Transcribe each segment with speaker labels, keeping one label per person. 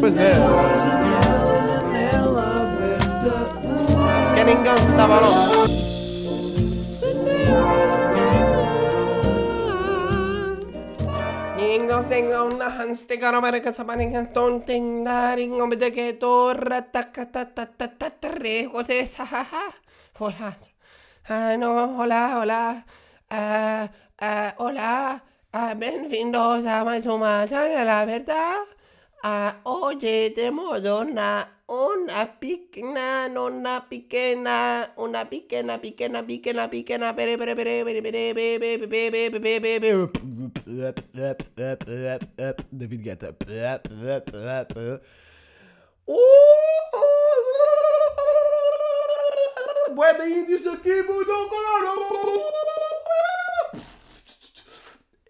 Speaker 1: Pues, eh. Pois é. Que vingança da varona. tengo una hansteca no para que se manejan tonten darin hombre de que torra taca tata tata terrejo de esa jaja hola. Ah no hola hola. Ah ah hola. Ah bienvenidos a más o más a la verdad. Ah, oye, tenemos una, picna, una pequeña, una pequeña, pequeña, pequeña, pequeña, pere, pere, pere, pere, pere, pere, pere, pere, pere. David Guetta. Boeda índios aqui, mudou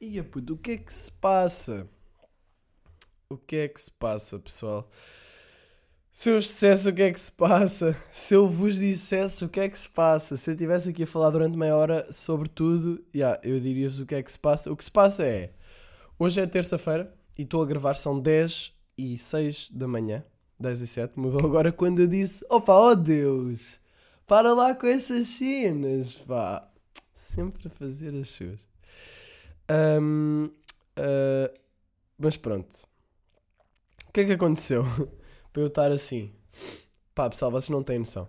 Speaker 1: Ia, puto, o que é que se passa? O que é que se passa, pessoal? Se eu vos dissesse o que é que se passa, se eu vos dissesse o que é que se passa, se eu estivesse aqui a falar durante meia hora sobre tudo, yeah, eu diria-vos o que é que se passa. O que se passa é, hoje é terça-feira e estou a gravar, são 10 e 6 da manhã, 10 e 7, mudou agora quando eu disse, opa, oh Deus, para lá com essas cenas, pá. Sempre a fazer as suas. Um, uh, mas pronto. Que é que aconteceu? Para eu estar assim. Pá, pessoal, vocês não têm noção.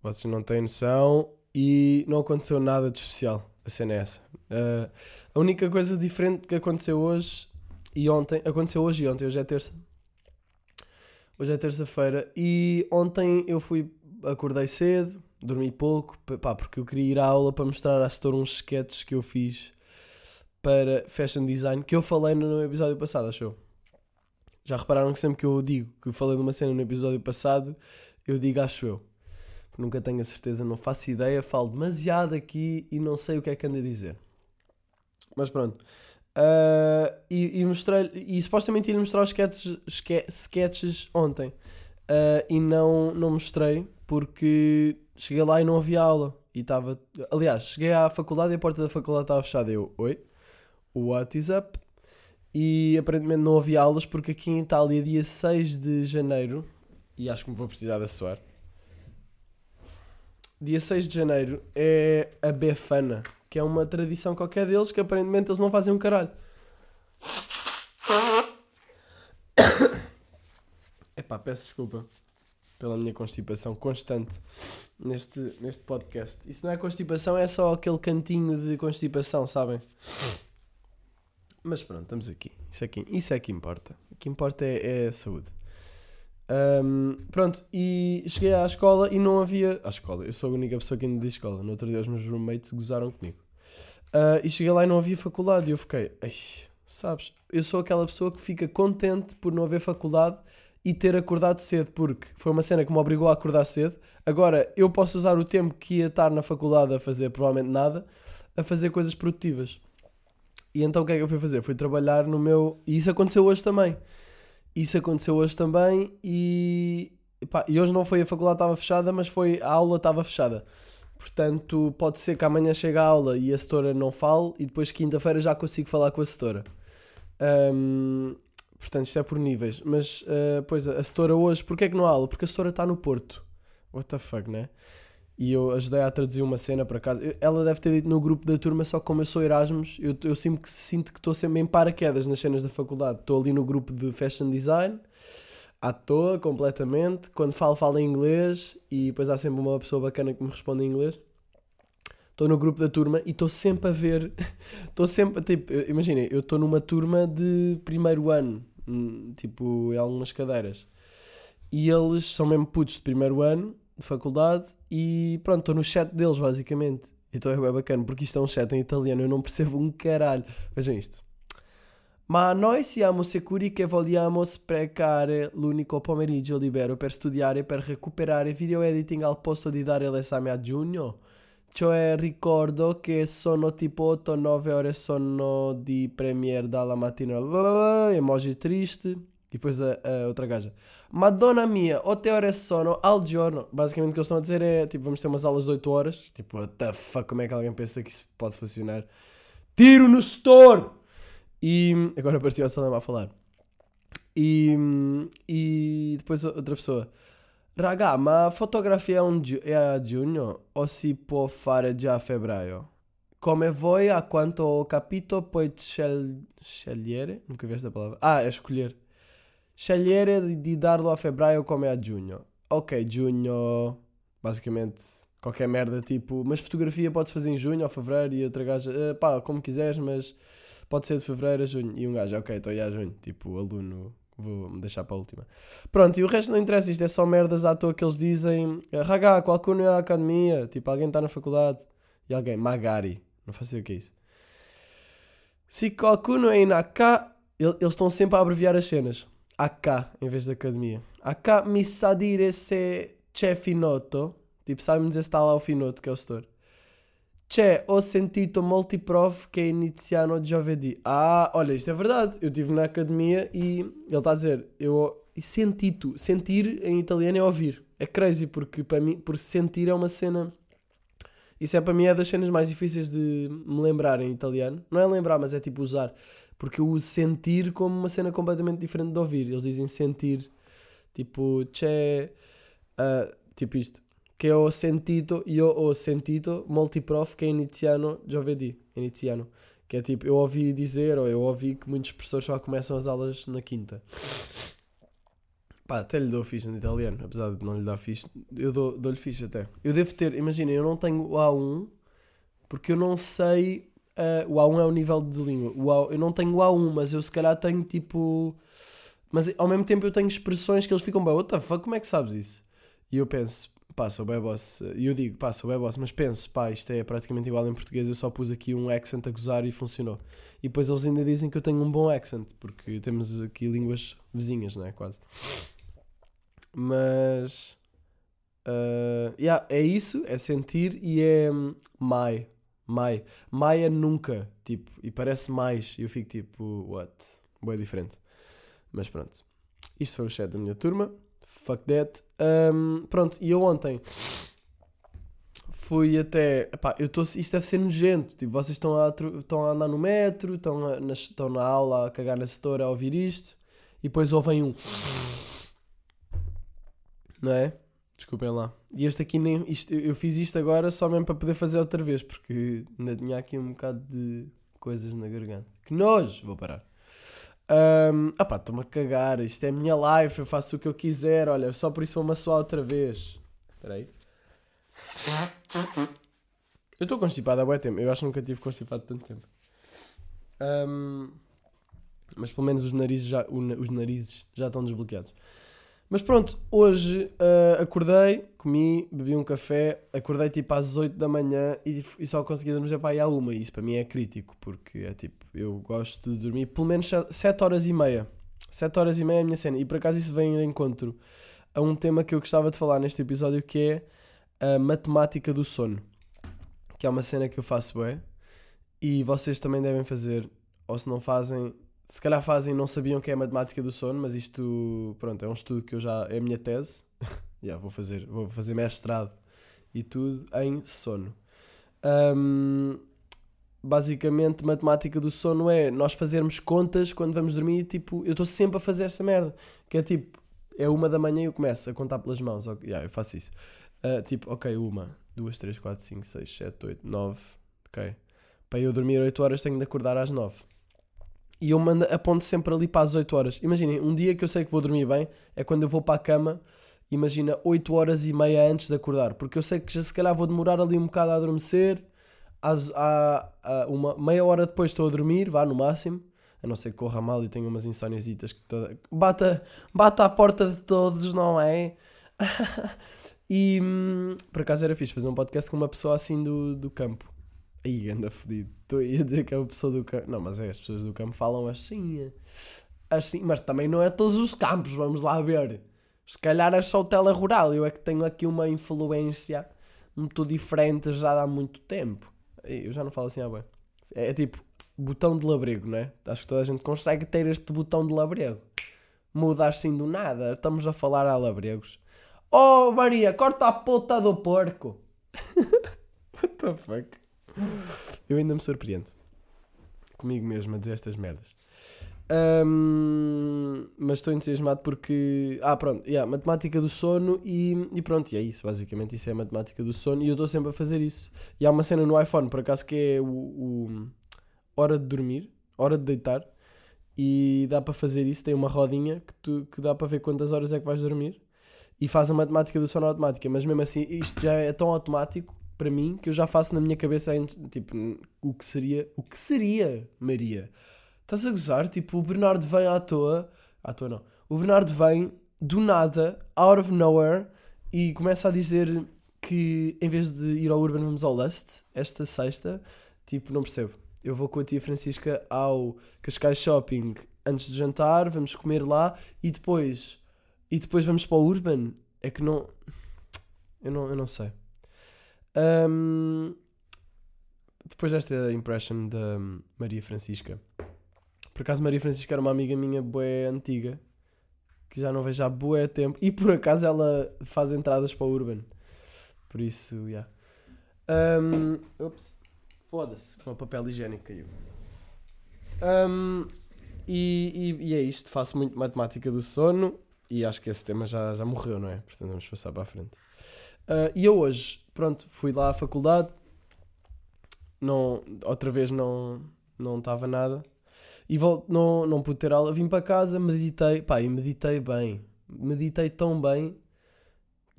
Speaker 1: Vocês não têm noção e não aconteceu nada de especial. A cena é essa. Uh, a única coisa diferente que aconteceu hoje e ontem. Aconteceu hoje e ontem. Hoje é terça. Hoje é terça-feira. E ontem eu fui. Acordei cedo. Dormi pouco. Pá, porque eu queria ir à aula para mostrar à setor uns sketches que eu fiz para fashion design que eu falei no episódio passado, achou? Já repararam que sempre que eu digo que falei de uma cena no episódio passado, eu digo acho eu. Nunca tenho a certeza, não faço ideia, falo demasiado aqui e não sei o que é que ando a dizer. Mas pronto. Uh, e, e, mostrei e supostamente ia mostrar os sketches, sketches ontem. Uh, e não, não mostrei porque cheguei lá e não havia aula. E estava. Aliás, cheguei à faculdade e a porta da faculdade estava fechada. Eu, oi? What is up? E aparentemente não havia aulas porque aqui em Itália, dia 6 de janeiro, e acho que me vou precisar de assessoar, dia 6 de janeiro é a Befana, que é uma tradição qualquer deles que aparentemente eles não fazem um caralho. Epá, peço desculpa pela minha constipação constante neste, neste podcast. Isso não é constipação, é só aquele cantinho de constipação, sabem? Mas pronto, estamos aqui. Isso é que, isso é que importa. O que importa é, é a saúde. Um, pronto, e cheguei à escola e não havia. À escola, eu sou a única pessoa que ainda diz escola. No outro dia os meus roommates gozaram comigo. Uh, e cheguei lá e não havia faculdade. E eu fiquei, sabes, eu sou aquela pessoa que fica contente por não haver faculdade e ter acordado cedo, porque foi uma cena que me obrigou a acordar cedo. Agora eu posso usar o tempo que ia estar na faculdade a fazer provavelmente nada, a fazer coisas produtivas. E então o que é que eu fui fazer? Fui trabalhar no meu. E isso aconteceu hoje também. Isso aconteceu hoje também e. Epá, e hoje não foi a faculdade estava fechada, mas foi a aula estava fechada. Portanto, pode ser que amanhã chegue a aula e a setora não fale e depois quinta-feira já consigo falar com a setora. Um, portanto, isto é por níveis. Mas, uh, pois, a setora hoje, porquê é que não há aula? Porque a setora está no Porto. What the fuck, né? E eu ajudei a traduzir uma cena para casa. Ela deve ter dito no grupo da turma, só que como eu sou Erasmus, eu, eu sinto que sinto que estou sempre em paraquedas nas cenas da faculdade. Estou ali no grupo de fashion design, à toa, completamente. Quando falo, falo em inglês e depois há sempre uma pessoa bacana que me responde em inglês. Estou no grupo da turma e estou sempre a ver. Estou sempre. Tipo, imaginem, eu estou numa turma de primeiro ano, hum, tipo, em algumas cadeiras. E eles são mesmo putos de primeiro ano de faculdade e pronto, estou no chat deles basicamente. Então é bem bacana, porque isto é um chat em italiano, eu não percebo um caralho. Vejam isto. Ma noi siamo sicuri che vogliamo sprecare l'unico pomeriggio libero per studiare per recuperare video editing al posto di dare l'esame a giugno. Cioè ricordo che sono tipo 8-9 ore sonno di premiere dalla mattina. Emoji triste. E depois a, a outra gaja. Madonna mia, 8 horas sono al giorno. Basicamente o que eles estão a dizer é, tipo, vamos ter umas aulas de 8 horas. Tipo, what the fuck, como é que alguém pensa que isso pode funcionar? Tiro no store! E agora apareceu a Salema a falar. E, e depois outra pessoa. Raga, ma fotografia giu- è a giugno o si può fare già a febbraio? Come voi, a quanto ho capito, puoi scel- scegliere? Nunca vi esta palavra. Ah, é escolher. Scegliere di- darlo a febbraio come a giugno. Ok, giugno. Basicamente, qualquer merda tipo. Mas fotografia podes fazer em junho ou fevereiro e outra gaja. "Eh, pá, como quiseres, mas pode ser de fevereiro a junho. E um gajo, ok, estou aí a junho. Tipo, aluno, vou-me deixar para a última. Pronto, e o resto não interessa. Isto é só merdas à toa que eles dizem. Raga, qualcuno é a academia. Tipo, alguém está na faculdade. E alguém, magari. Não faço o que é isso. Se qualcuno é in AK, el- eles estão sempre a abreviar as cenas. AK em vez de academia. AK mi sa dire se c'è finotto. Tipo, sabe-me dizer se está lá o finotto, que é o setor. C'è, ho sentito molti prof che iniziano giovedì. Ah, olha, isto é verdade. Eu estive na academia e ele está a dizer, eu sentito, sentir em italiano é ouvir. É crazy porque para mim, por sentir é uma cena. Isso é para mim é das cenas mais difíceis de me lembrar em italiano. Não é lembrar, mas é tipo usar. Porque eu uso sentir como uma cena completamente diferente de ouvir. Eles dizem sentir, tipo, c'è, ah, tipo isto. Che ho sentito, io ho sentito molti prof che iniziano giovedì, iniziano. Que é tipo, eu ouvi dizer, ou eu ouvi que muitos professores só começam as aulas na quinta. Pá, até lhe dou fixe no italiano, apesar de não lhe dar fixe, eu dou- dou-lhe fixe até. Eu devo ter, imagina, eu não tenho o A1 porque eu não sei. Ah, o A1 é o nível de língua. O A, eu não tenho o A1, mas eu se calhar tenho tipo. Mas ao mesmo tempo eu tenho expressões que eles ficam bem, what the fuck, como é que sabes isso? E eu penso, pá, sou bem boss. E eu digo, pá, sou bem boss, mas penso, pá, isto é praticamente igual em português, eu só pus aqui um accent a gozar e funcionou. E depois eles ainda dizem que eu tenho um bom accent, porque temos aqui línguas vizinhas, não é? Quase. Mas. ah, yeah, é isso, é sentir e é hum, mai. Mai. Mai é nunca, tipo, e parece mais. E eu fico tipo, what? Boa diferente. Mas pronto. Isto foi o chat da minha turma. Fuck that. Um, pronto, e eu ontem fui até. Epá, eu tô, isto deve ser nojento. Tipo, vocês estão a, estão a andar no metro, estão, a- na, estão na aula a cagar na setora a ouvir isto, e depois ouvem um. Não é? Desculpem lá. E este aqui nem. Isto, eu fiz isto agora só mesmo para poder fazer outra vez, porque ainda tinha aqui um bocado de coisas na garganta. Que nojo! Vou parar. Um, ah pá, estou-me a cagar. Isto é a minha life, eu faço o que eu quiser. Olha, só por isso vou-me assoar outra vez. Espera aí. Eu estou constipado há bué tempo. Eu acho que nunca tive constipado tanto tempo. Um, mas pelo menos os narizes já, os narizes já estão desbloqueados. Mas pronto, hoje ah, acordei, comi, bebi um café, acordei tipo às 8 da manhã e, e só consegui dormir para aí à uma. E isso para mim é crítico, porque é tipo, eu gosto de dormir pelo menos 7 horas e meia. 7 horas e meia é a minha cena. E por acaso isso vem de encontro a um tema que eu gostava de falar neste episódio que é a matemática do sono. Que é uma cena que eu faço bem e vocês também devem fazer, ou se não fazem, se calhar fazem não sabiam que é a matemática do sono, mas isto, pronto, é um estudo que eu já, é a minha tese. yeah, vou fazer, vou fazer mestrado e tudo em sono. Ahm, basicamente, matemática do sono é nós fazermos contas quando vamos dormir. Tipo, eu estou sempre a fazer esta merda, que é tipo, é uma da manhã e eu começo a contar pelas mãos. ok, yeah, eu faço isso. Ah, tipo, ok, uma, duas, três, quatro, cinco, seis, sete, oito, nove. Ok. Para eu dormir 8 horas tenho de acordar às 9. E eu mando, aponto sempre ali para as 8 horas. Imaginem, um dia que eu sei que vou dormir bem é quando eu vou para a cama, imagina 8 horas e meia antes de acordar. Porque eu sei que já se calhar vou demorar ali um bocado a adormecer. Às, à, à- uma, meia hora depois estou a dormir, vá no máximo. A não ser que corra mal e tenha umas insóniasitas que toda... bata, bata à porta de todos, não é? e hum, por acaso era fixe fazer um podcast com uma pessoa assim do, do campo. Aí anda fodido. Estou a dizer que é uma pessoa do campo. Não, mas é, as pessoas do campo falam assim. é. Assim, mas também não é todos os campos, vamos lá ver. Se calhar é só o tele rural. Eu é que tenho aqui uma influência muito diferente já há muito tempo. Eu já não falo assim, ah, bem. É, tipo botão de labrego, não é? Acho que toda a gente consegue ter este botão de labrego. Muda assim do nada. Estamos a falar a labregos. Oh Maria, corta a puta do porco. What the fuck? Eu ainda me surpreendo comigo mesmo a dizer estas merdas. Um, mas estou entusiasmado porque. Ah, pronto, yeah, matemática do sono e, e pronto, e é isso, basicamente. Isso é a matemática do sono e eu estou sempre a fazer isso. E há uma cena no iPhone, por acaso, que é o, o hora de dormir, hora de deitar, e dá para fazer isso. Tem uma rodinha que, tu, que dá para ver quantas horas é que vais dormir e faz a matemática do sono automática. Mas mesmo assim, isto já é tão automático para mim que eu já faço na minha cabeça tipo o que seria o que seria Maria? Estás a gozar? Tipo o Bernardo vem à toa à toa não o Bernardo vem do nada out of nowhere e começa a dizer que em vez de ir ao Urban vamos ao Lust esta sexta tipo não percebo. Eu vou com a tia Francisca ao Cascais Shopping antes do jantar vamos comer lá e depois e depois vamos para o Urban? É que não eu não, eu não sei um, depois desta impression da Maria Francisca. Por acaso Maria Francisca era uma amiga minha bué antiga. Que já não vejo há bué tempo. E por acaso ela faz entradas para o Urban. Por isso, já. Yeah. Um. Foda-se. O papel higiênico caiu. Um, e, e, e, é isto. Faço muito matemática do sono. E acho que esse tema já, já morreu, não é? Portanto vamos passar para a frente. Uh, e eu hoje, pronto, fui lá à faculdade, não, outra vez não não estava nada, e volto, não, não pude ter aula, vim para casa, meditei, pá, e meditei bem, meditei tão bem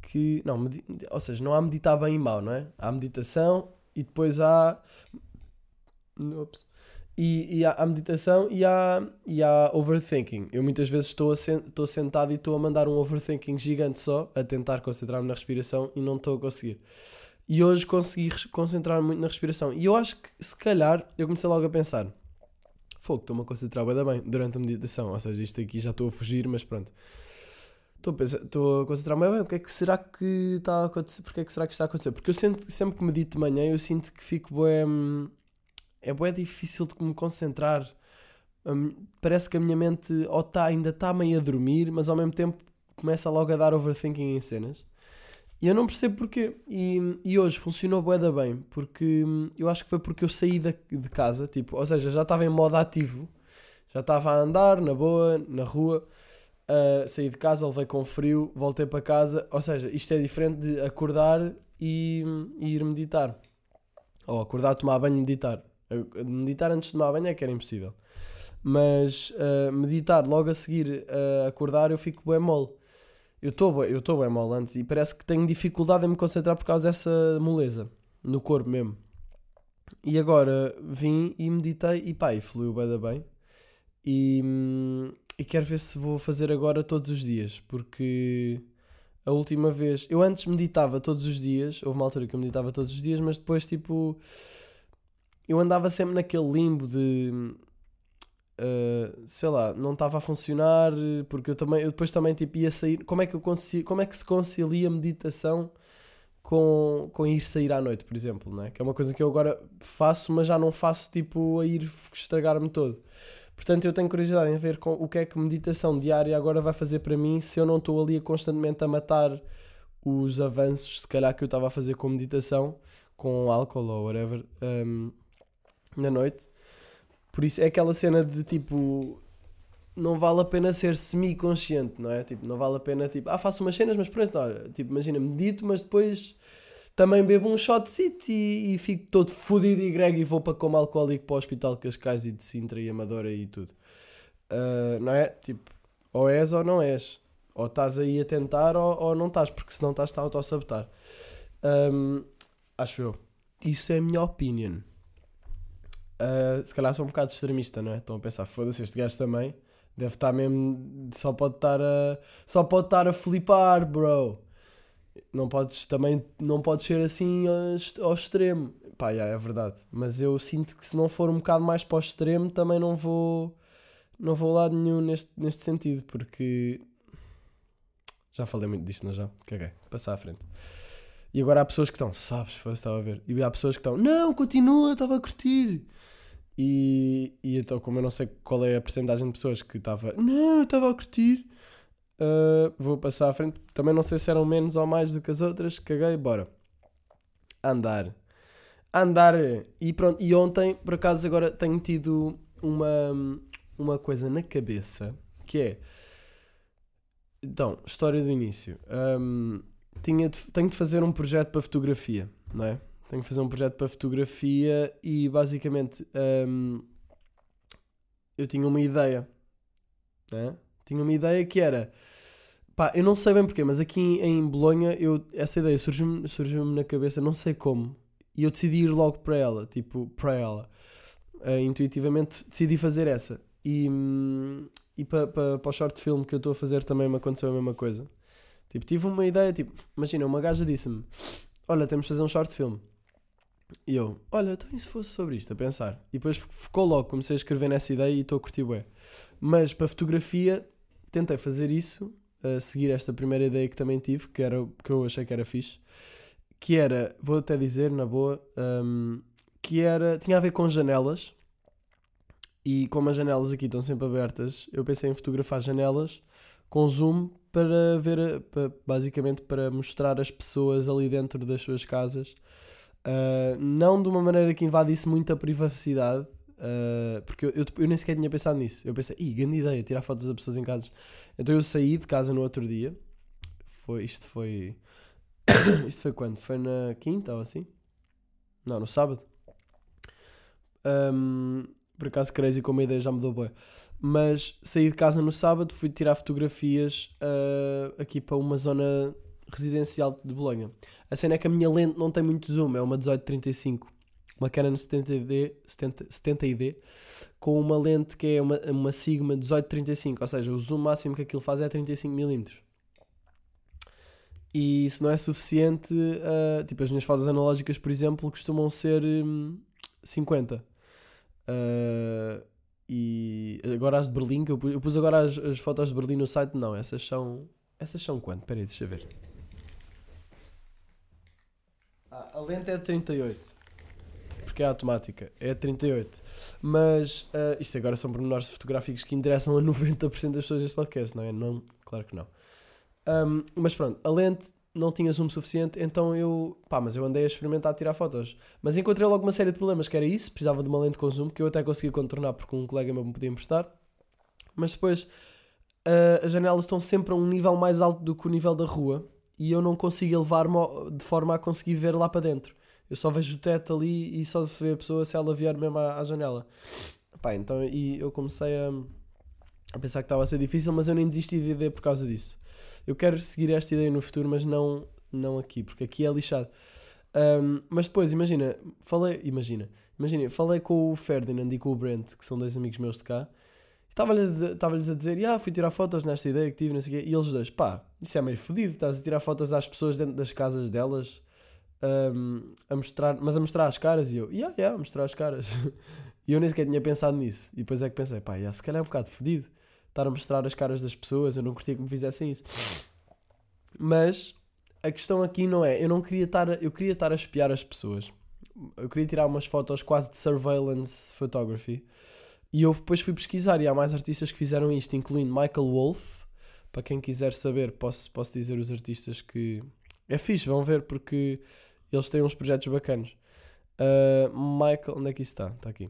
Speaker 1: que, não, med, ou seja, não há meditar bem e mal, não é? Há meditação e depois há, ups, e, e há meditação e há, e há overthinking. Eu muitas vezes estou, estou sentado e estou a mandar um overthinking gigante só, a tentar concentrar-me na respiração e não estou a conseguir. E hoje consegui concentrar muito na respiração. E eu acho que, se calhar, eu comecei logo a pensar: fogo, estou-me a concentrar bem, bem durante a meditação. Ou seja, isto aqui já estou a fugir, mas pronto. Estou a, pensar, estou a concentrar-me bem. O que é que será que está a acontecer? Porque é que será que está a acontecer? Porque eu sinto, sempre que medito de manhã, eu sinto que fico bem é bem difícil de me concentrar. Um, parece que a minha mente ou tá, ainda está meio a dormir, mas ao mesmo tempo começa logo a dar overthinking em cenas. E eu não percebo porquê. E, e hoje funcionou bué da bem, porque hum, eu acho que foi porque eu saí de, de casa, tipo, ou seja, já estava em modo ativo, já estava a andar na boa, na rua, uh, saí de casa, levei com frio, voltei para casa, ou seja, isto é diferente de acordar e, e ir meditar. Ou acordar, tomar banho e meditar. Meditar antes de tomar banho é que era impossível. Mas uh, meditar logo a seguir a uh, acordar eu fico bem mole. Eu estou eu bem mole antes e parece que tenho dificuldade em me concentrar por causa dessa moleza no corpo mesmo. E agora vim e meditei e pá, e fluiu bem bem. E, e quero ver se vou fazer agora todos os dias, porque a última vez, eu antes meditava todos os dias, houve uma altura que eu meditava todos os dias, mas depois tipo eu andava sempre naquele limbo de uh, sei lá, não estava a funcionar porque eu também eu depois também tipo ia sair. Como é que eu consigo, como é que se concilia meditação com, com ir sair à noite, por exemplo, não é? Que é uma coisa que eu agora faço, mas já não faço tipo a ir estragar-me todo. Portanto, eu tenho curiosidade em ver com, o que é que meditação diária agora vai fazer para mim se eu não estou ali constantemente a matar os avanços, se calhar que eu estava a fazer com meditação, com álcool ou whatever. Um, na noite. Por isso é aquela cena de tipo. Não vale a pena ser semi-consciente, não é? Tipo, não vale a pena, tipo, ah, faço umas cenas, mas pronto, olha, tipo, imagina, medito, mas depois também bebo um shot e, e fico todo fodido e grego e vou para como alcoólico para o Hospital de Cascais e de Sintra e Amadora e tudo. Uh, não é? Tipo, ou és ou não és. Ou estás aí a tentar ou, ou não estás, porque se não estás, está a auto-sabotar. Um, acho eu. Isso é a minha opinion uh, se calhar sou um bocado extremista, não é? Estão a pensar, foda-se, este gajo também deve estar mesmo, só pode estar a, só pode estar a flipar, bro. Não podes, também, não podes ser assim ao extremo. Pá, yeah, é verdade. Mas eu sinto que se não for um bocado mais para o extremo, também não vou, não vou lá nenhum neste, neste sentido, porque já falei muito disto, não já? Caguei. Passar à frente. E agora há pessoas que estão, sabes, estava a ver. E há pessoas que estão, não, continua, estava a curtir. E, e então, como eu não sei qual é a porcentagem de pessoas que estava, não, estava a curtir, uh, vou passar à frente. Também não sei se eram menos ou mais do que as outras. Caguei, bora. Andar. Andar. E pronto, e ontem, por acaso, agora tenho tido uma, uma coisa na cabeça que é. Então, história do início. Um, tinha de, tenho de fazer um projeto para fotografia, não é? Tenho de fazer um projeto para fotografia e basicamente um, eu tinha uma ideia. Né? Tinha uma ideia que era. Pá, eu não sei bem porquê, mas aqui em, em Bolonha eu, essa ideia surgiu-me surgiu na cabeça, não sei como. E eu decidi ir logo para ela, tipo, para ela. Uh, intuitivamente decidi fazer essa. E, hum, e para pa, pa o short film que eu estou a fazer também me aconteceu a mesma coisa. Tipo, tive uma ideia, tipo, imagina, uma gaja disse-me: Olha, temos de fazer um short film. E eu, olha, então e se fosse sobre isto, a pensar? E depois ficou logo, comecei a escrever nessa ideia e estou a curtir bué. Mas para fotografia, tentei fazer isso, a seguir esta primeira ideia que também tive, que, era, que eu achei que era fixe, que era, vou até dizer na boa, um, que era, tinha a ver com janelas, e como as janelas aqui estão sempre abertas, eu pensei em fotografar janelas com zoom para ver, para, basicamente para mostrar as pessoas ali dentro das suas casas Uh, não de uma maneira que invadisse muito a privacidade, uh, porque eu, eu, eu, nem sequer tinha pensado nisso. Eu pensei, ih, grande ideia, tirar fotos das pessoas em casa. Então eu saí de casa no outro dia. Foi, isto foi. isto foi quando? Foi na quinta ou assim? Não, no sábado. Um, por acaso, crazy como a ideia já mudou bem. Mas saí de casa no sábado, fui tirar fotografias uh, aqui para uma zona residencial de Bolonha. A cena é que a minha lente não tem muito zoom, é uma 1835, uma Canon 70D, 70, 70D com uma lente que é uma, uma Sigma 1835, ou seja, o zoom máximo que aquilo faz é 35mm. E se não é suficiente, uh, tipo as minhas fotos analógicas, por exemplo, costumam ser um, 50. Uh, e agora as de Berlim, que eu pus, eu pus agora as, as, fotos de Berlim no site, não, essas são. Essas são quanto? Espera aí, deixa eu ver. Ah, a lente é de 38. Porque é automática. É de 38. Mas uh, isto agora são pormenores fotográficos que interessam a 90% das pessoas deste podcast, não é? Não, claro que não. Um, mas pronto, a lente não tinha zoom suficiente, então eu. Pá, mas eu andei a experimentar tirar fotos. Mas encontrei logo uma série de problemas, que era isso, precisava de uma lente com zoom, que eu até conseguia contornar porque um colega meu me podia emprestar. Mas depois uh, as janelas estão sempre a um nível mais alto do que o nível da rua e eu não consigo elevar-me de forma a conseguir ver lá para dentro. Eu só vejo o teto ali e só se vê a pessoa se ela vier mesmo à, à janela. Pá, então e eu comecei a, a pensar que estava a ser difícil, mas eu nem desisti de ideia por causa disso. Eu quero seguir esta ideia no futuro, mas não, não aqui, porque aqui é lixado. Um, mas depois, imagina, falei, imagina, imagina, falei com o Ferdinand e com o Brent, que são dois amigos meus de cá, Estava-lhes a dizer, ah, fui tirar fotos nesta ideia que tive, não sei quê. E eles dois, pá, isso é meio fodido, estás a tirar fotos às pessoas dentro das casas delas, um, a mostrar, mas a mostrar as caras. E eu, yeah, yeah, a mostrar as caras. e eu nem sequer tinha pensado nisso. E depois é que pensei, pá, yeah, se calhar é um bocado fodido estar a mostrar as caras das pessoas, eu não curtia que me fizessem isso. Mas a questão aqui não é, eu não queria estar, eu queria estar a espiar as pessoas. Eu queria tirar umas fotos quase de surveillance photography e eu depois fui pesquisar e há mais artistas que fizeram isto, incluindo Michael Wolff. Para quem quiser saber, posso, posso dizer os artistas que. É fixe, vão ver porque eles têm uns projetos bacanos. Uh, Michael. Onde é que isso está? Está aqui.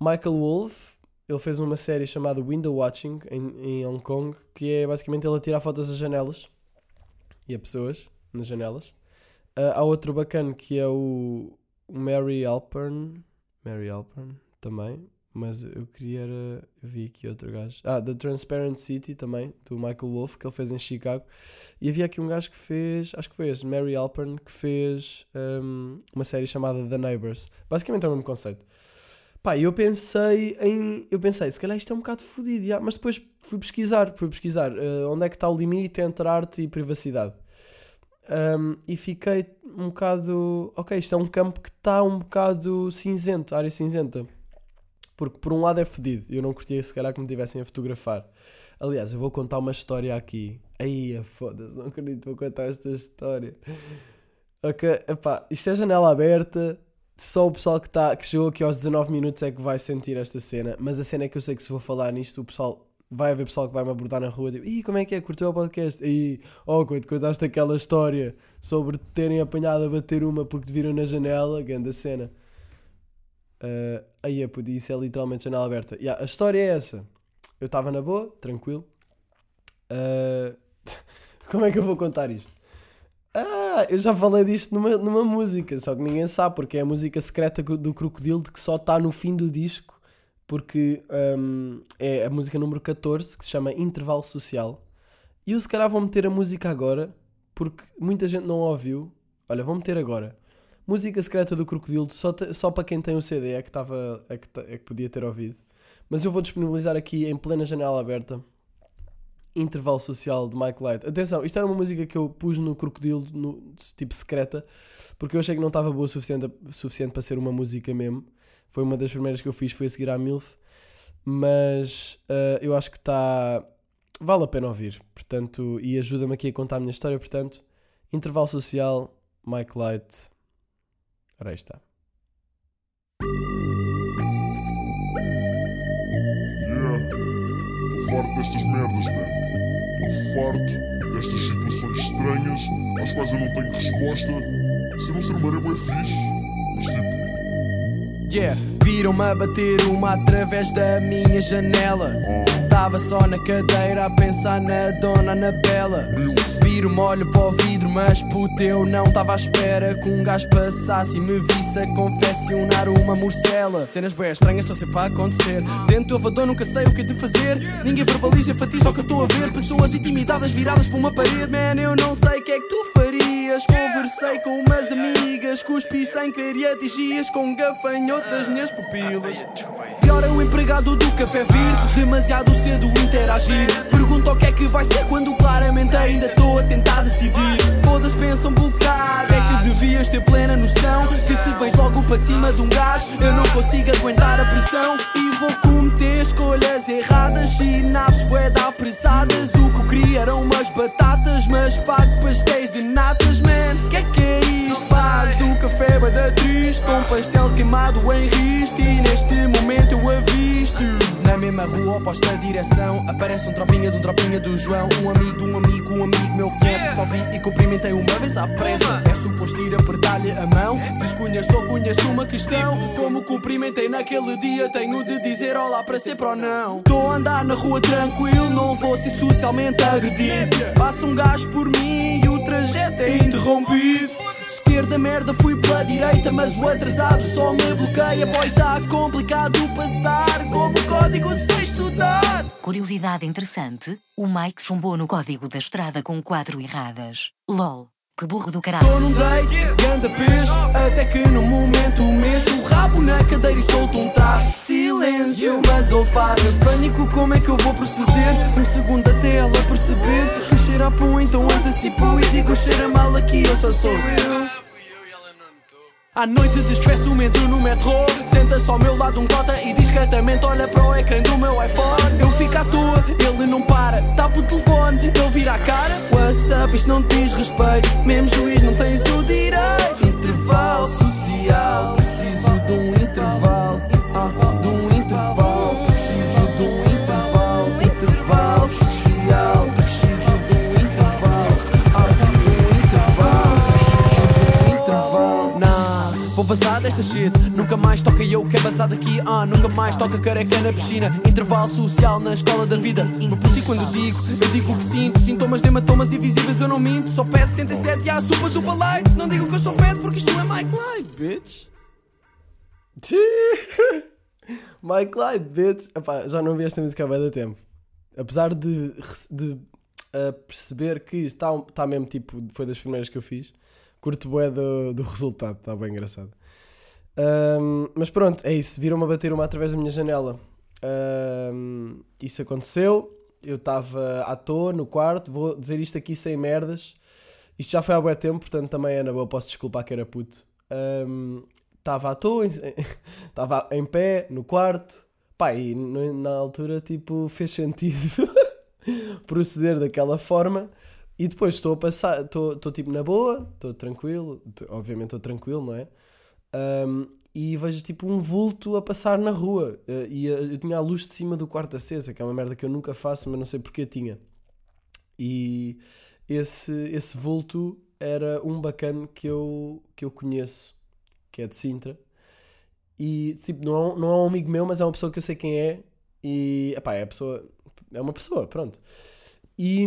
Speaker 1: Michael Wolff, ele fez uma série chamada Window Watching em, em Hong Kong, que é basicamente ele a tirar fotos das janelas e a pessoas nas janelas. Uh, há outro bacana que é o Mary Alpern. Mary Alpern também. Mas eu queria era. Eu vi aqui outro gajo. Ah, The Transparent City também, do Michael Wolff, que ele fez em Chicago. E havia aqui um gajo que fez. Acho que foi esse, Mary Alpern, que fez um, uma série chamada The Neighbors. Basicamente é o mesmo conceito. Pá, eu pensei em. Eu pensei, se calhar isto é um bocado fodido, yeah, mas depois fui pesquisar. Fui pesquisar uh, onde é que está o limite entre arte e privacidade. Um, e fiquei um bocado. Ok, isto é um campo que está um bocado cinzento, área cinzenta. Porque por um lado é fedido, eu não curtia se calhar que me tivessem a fotografar. Aliás, eu vou contar uma história aqui. Aí, foda-se, não acredito, vou contar esta história. Ok, epá, isto é janela aberta. Só o pessoal que, tá, que chegou aqui aos 19 minutos é que vai sentir esta cena. Mas a cena é que eu sei que se vou falar nisto, o pessoal vai haver pessoal que vai me abordar na rua tipo, Ih, como é que é? Curtiu o podcast? E oh, quando contaste aquela história sobre terem apanhado a bater uma porque te viram na janela, grande cena. Uh, aí eu podia isso é literalmente janela aberta. Yeah, a história é essa. Eu estava na boa, tranquilo. Uh, como é que eu vou contar isto? Ah, eu já falei disto numa, numa música, só que ninguém sabe, porque é a música secreta do Crocodilo que só está no fim do disco, porque um, é a música número 14 que se chama Intervalo Social. E eu se calhar vou meter a música agora, porque muita gente não ouviu. Olha, vou meter agora. Música secreta do Crocodilo, só, só para quem tem o CD é que, tava, é, que, é que podia ter ouvido. Mas eu vou disponibilizar aqui em plena janela aberta Intervalo Social de Mike Light. Atenção, isto era uma música que eu pus no Crocodilo, no, tipo secreta, porque eu achei que não estava boa o suficiente, suficiente para ser uma música mesmo. Foi uma das primeiras que eu fiz, foi a seguir à MILF. Mas uh, eu acho que está. Vale a pena ouvir. Portanto, e ajuda-me aqui a contar a minha história. Portanto, Intervalo Social, Mike Light. Ora aí está.
Speaker 2: Yeah, farto destas merdas, man. Estou farto destas situações estranhas às quais eu não tenho resposta. Ser um ser é fixe, mas tipo.
Speaker 3: Yeah, viram-me a bater uma através da minha janela. Tava só na cadeira a pensar na dona Anabela. Viro-me, olho para o vidro, mas puto, eu não tava à espera que um gajo passasse e me visse a confeccionar uma morcela. Cenas bem estranhas estão sempre a acontecer. Dentro do elevador nunca sei o que é de fazer. Ninguém verbaliza enfatiza o que eu estou a ver. Pessoas intimidadas viradas para uma parede. Man, eu não sei o que é que tu farias. Conversei com umas amigas, cuspi sem querer e atingias com um gafanhoto das minhas pupilas. Pior é o empregado do café vir, demasiado cedo interagir. Pergunta o que é que vai ser quando claramente ainda estou a tentar decidir. Foda-se, pensa um bocado, é que devias ter plena noção. Que se vens para cima de um gajo, eu não consigo aguentar a pressão. E vou cometer escolhas erradas, sinapses bué apressadas. O que eu queria eram umas batatas, mas pago pastéis de natas, man. Que é que é isto? Faz do café da triste, um pastel queimado em riste. E neste momento eu avisto. Na mesma rua, oposta direção, aparece um tropinha de um tropinha do João. Um amigo de um amigo, um amigo meu conhece que só vi e cumprimentei uma vez à pressa. É suposto ir apertar-lhe a mão. Desconheço ou conheço uma questão. Como cumprimentei naquele dia, tenho de dizer olá para sempre ou não. Estou a andar na rua tranquilo, não vou ser socialmente agredido. Passa um gajo por mim e o trajeto é interrompido. Esquerda merda, fui pela direita, mas o atrasado só me bloqueia. Boy, tá complicado passar, como código sem estudar.
Speaker 4: Curiosidade interessante: o Mike chumbou no código da estrada com quatro erradas. LOL. Que burro do caralho.
Speaker 3: Tô num date, ganda peixe Até que no momento mexo. O rabo na cadeira e solto um tá Silêncio, mas olfar Pânico, como é que eu vou proceder? Um segundo até ela perceber. Que cheira a pão, então antecipo E digo cheira mal aqui, eu só sou à noite despeço-me, entro no metrô. Senta-se ao meu lado um cota e discretamente olha para o ecrã do meu iPhone. Eu fico à toa, ele não para. Tapa o telefone, ele vira a cara. WhatsApp, isto não diz respeito. Mesmo juiz não tens o direito. Intervalo social passar desta shit. Nunca mais toca eu que é basado aqui Ah, nunca mais toca careca na piscina. Intervalo social na escola da vida. No puti quando digo, eu digo o que sinto. Sintomas de hematomas invisíveis eu não minto. Só peço 67 e há sopas do baleio. Não digo que eu sou fed porque isto é Mike Light, bitch.
Speaker 1: Mike Light, bitch. Epá, já não ouvi esta música há bem tempo. Apesar de, de uh, perceber que está, está mesmo tipo, foi das primeiras que eu fiz, curto bué do, do resultado, está bem engraçado. Um, mas pronto, é isso. Viram-me a bater uma através da minha janela. Um, isso aconteceu. Eu estava à toa no quarto. Vou dizer isto aqui sem merdas. Isto já foi há bué tempo, portanto também é na boa. Posso desculpar que era puto. Estava à toa, estava em pé no quarto. Pá, e na altura tipo fez sentido proceder daquela forma. E depois estou a passar, estou tipo na boa, estou tranquilo, obviamente estou tranquilo, não é? Um, e vejo tipo um vulto a passar na rua. Uh, e uh, eu tinha a luz de cima do quarto acesa, que é uma merda que eu nunca faço, mas não sei porque tinha. E esse, esse vulto era um bacana que eu, que eu conheço, que é de Sintra. E tipo, não é, um, não é um amigo meu, mas é uma pessoa que eu sei quem é. E epá, é a pessoa. É uma pessoa, pronto. E,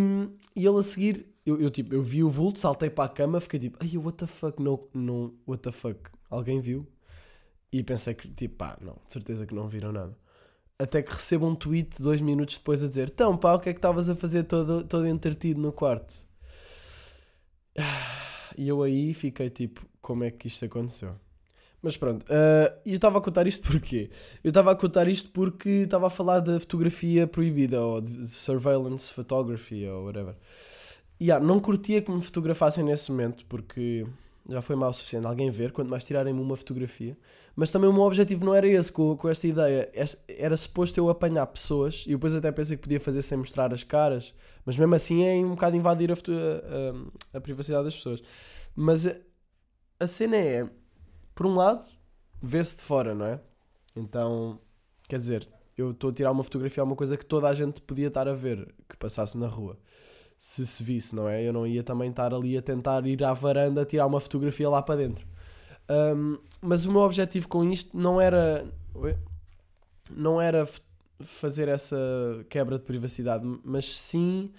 Speaker 1: e ele a seguir, eu, eu, tipo, eu vi o vulto, saltei para a cama, fiquei tipo, ai, what the fuck, não, não, what the fuck, alguém viu? E pensei que, tipo, pá, não, de certeza que não viram nada. Até que recebo um tweet dois minutos depois a dizer, então pá, o que é que estavas a fazer todo, todo entretido no quarto? E eu aí fiquei tipo, como é que isto aconteceu? Mas pronto, uh, eu estava a contar isto porquê? Eu estava a contar isto porque estava a falar da fotografia proibida, ou de surveillance photography, ou whatever. E yeah, não curtia que me fotografassem nesse momento, porque já foi mal o suficiente alguém ver, quanto mais tirarem-me uma fotografia. Mas também o meu objetivo não era esse, com, com esta ideia. Era suposto eu apanhar pessoas, e depois até pensei que podia fazer sem mostrar as caras, mas mesmo assim é um bocado invadir a, a, a, privacidade das pessoas. Mas a, a cena é por um lado, vê-se de fora, não é? Então, quer dizer, eu estou a tirar uma fotografia a uma coisa que toda a gente podia estar a ver, que passasse na rua. Se se visse, não é? Eu não ia também estar ali a tentar ir à varanda tirar uma fotografia lá para dentro. Um, mas o meu objetivo com isto não era. Não era fazer essa quebra de privacidade, mas sim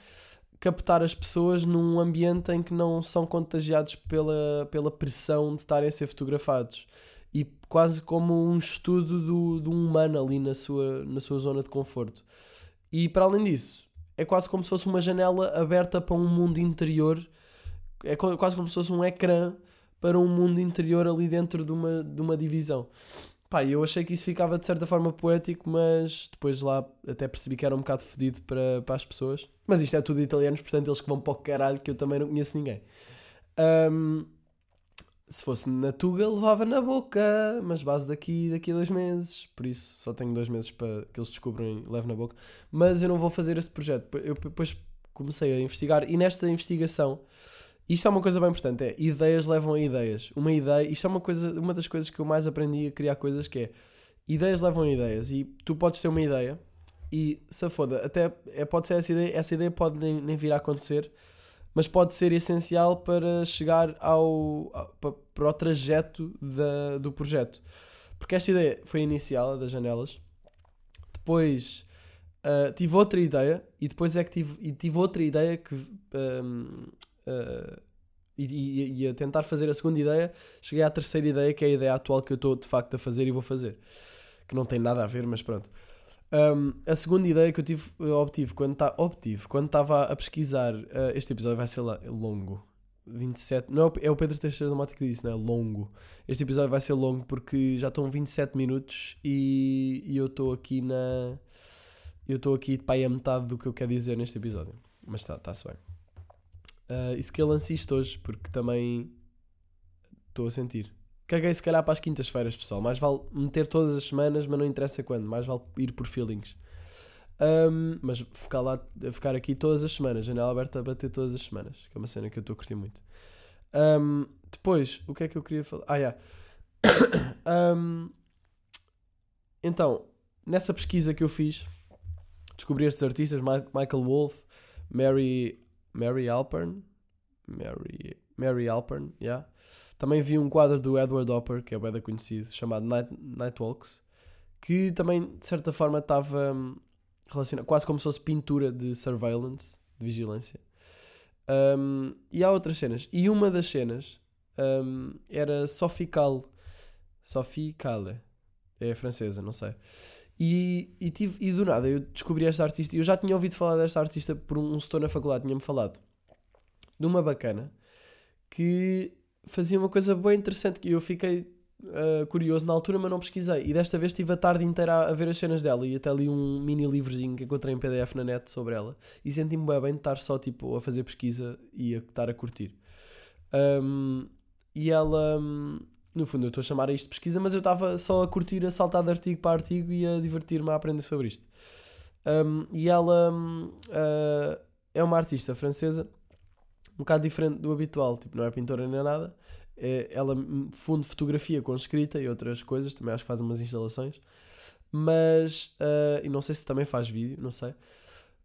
Speaker 1: captar as pessoas num ambiente em que não são contagiados pela, pela pressão de estarem a ser fotografados. E quase como um estudo do, do humano ali na sua, na sua zona de conforto. E para além disso, é quase como se fosse uma janela aberta para um mundo interior. É quase como se fosse um ecrã para um mundo interior ali dentro de uma, de uma divisão. Pá, eu achei que isso ficava de certa forma poético, mas depois lá até percebi que era um bocado fodido para, para as pessoas. Mas isto é tudo italianos, portanto eles que vão para o caralho, que eu também não conheço ninguém. Um, se fosse na Tuga, levava na boca, mas base daqui, daqui a dois meses. Por isso, só tenho dois meses para que eles descubram e levem na boca. Mas eu não vou fazer esse projeto. Eu depois comecei a investigar e nesta investigação isto é uma coisa bem importante, é ideias levam a ideias. Uma ideia, isto é uma coisa, uma das coisas que eu mais aprendi a criar coisas que é ideias levam a ideias e tu podes ter uma ideia e se foda, até é, pode ser essa ideia, essa ideia pode nem, nem vir a acontecer, mas pode ser essencial para chegar ao, ao para o trajeto da, do projeto. Porque esta ideia foi inicial, a das janelas. Depois uh, tive outra ideia e depois é que tive, e tive outra ideia que um, uh, e, e, e, a tentar fazer a segunda ideia, cheguei à terceira ideia, que é a ideia atual que eu estou de facto a fazer e vou fazer. Que não tem nada a ver, mas pronto. Um, a segunda ideia que eu tive, obtive quando tá, obtive quando estava a pesquisar. Uh, este episódio vai ser longo. 27. Não, é o Pedro Teixeira da Mota que disse, não é? Longo. Este episódio vai ser longo porque já estão 27 minutos e, e eu estou aqui na. Eu estou aqui para a metade do que eu quero dizer neste episódio. Mas está, está-se bem. Uh, se que eu lance isto hoje, porque também estou a sentir. Caguei se calhar para as quintas-feiras, pessoal. Mais vale meter todas as semanas, mas não interessa quando. Mais vale ir por feelings. Um, mas ficar lá, ficar aqui todas as semanas, janela aberta a bater todas as semanas, que é uma cena que eu estou a curtir muito. Um, depois, o que é que eu queria falar? Ah, yeah. um, então, nessa pesquisa que eu fiz, descobri estes artistas: Michael Wolff, Mary Mary Alpern. Mary, Mary Alpern, yeah. Também vi um quadro do Edward Hopper, que é bem conhecido, chamado Night, Nightwalks, que também, de certa forma, estava hum, relacionado, quase como se fosse pintura de surveillance, de vigilância. Um, e há outras cenas. E uma das cenas um, era Sophie Kahl. Sophie Kahle. É francesa, não sei. E, e, tive, e do nada eu descobri esta artista e eu já tinha ouvido falar desta artista por um, um setor na faculdade, tinha-me falado de uma bacana que fazia uma coisa bem interessante que eu fiquei uh, curioso na altura, mas não pesquisei. E desta vez estive a tarde inteira a, ver as cenas dela e até li um mini livrozinho que encontrei em PDF na net sobre ela e senti-me bem, bem de estar só tipo a fazer pesquisa e a estar a curtir. Um, e ela. Um, no fundo, eu estou a chamar a isto de pesquisa, mas eu estava só a curtir, a saltar de artigo para artigo e a divertir-me a aprender sobre isto. Um, e ela uh, é uma artista francesa, um bocado diferente do habitual, tipo, não é pintora nem nada. É, ela funde fotografia com escrita e outras coisas, também acho que faz umas instalações. Mas, uh, e não sei se também faz vídeo, não sei.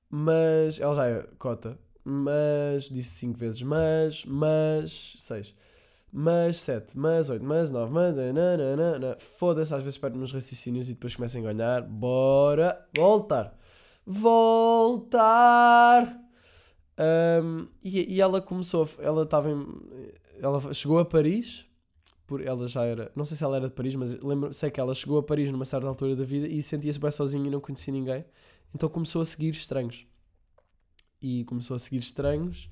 Speaker 1: Mas, ela já é cota, mas, disse cinco vezes, mas, mas, seis mas 7, mas 8, mas 9, mas. nananana. Foda-se, às vezes perto nos raciocínios e depois começam a ganhar. Bora voltar. Voltar! Um, e, e ela começou, a- ela estava. Ela chegou a Paris, por ela já era. Não sei se ela era de Paris, mas lembro, sei que ela chegou a Paris numa certa altura da vida e sentia-se bem sozinha e não conhecia ninguém. Então começou a seguir estranhos. E começou a seguir estranhos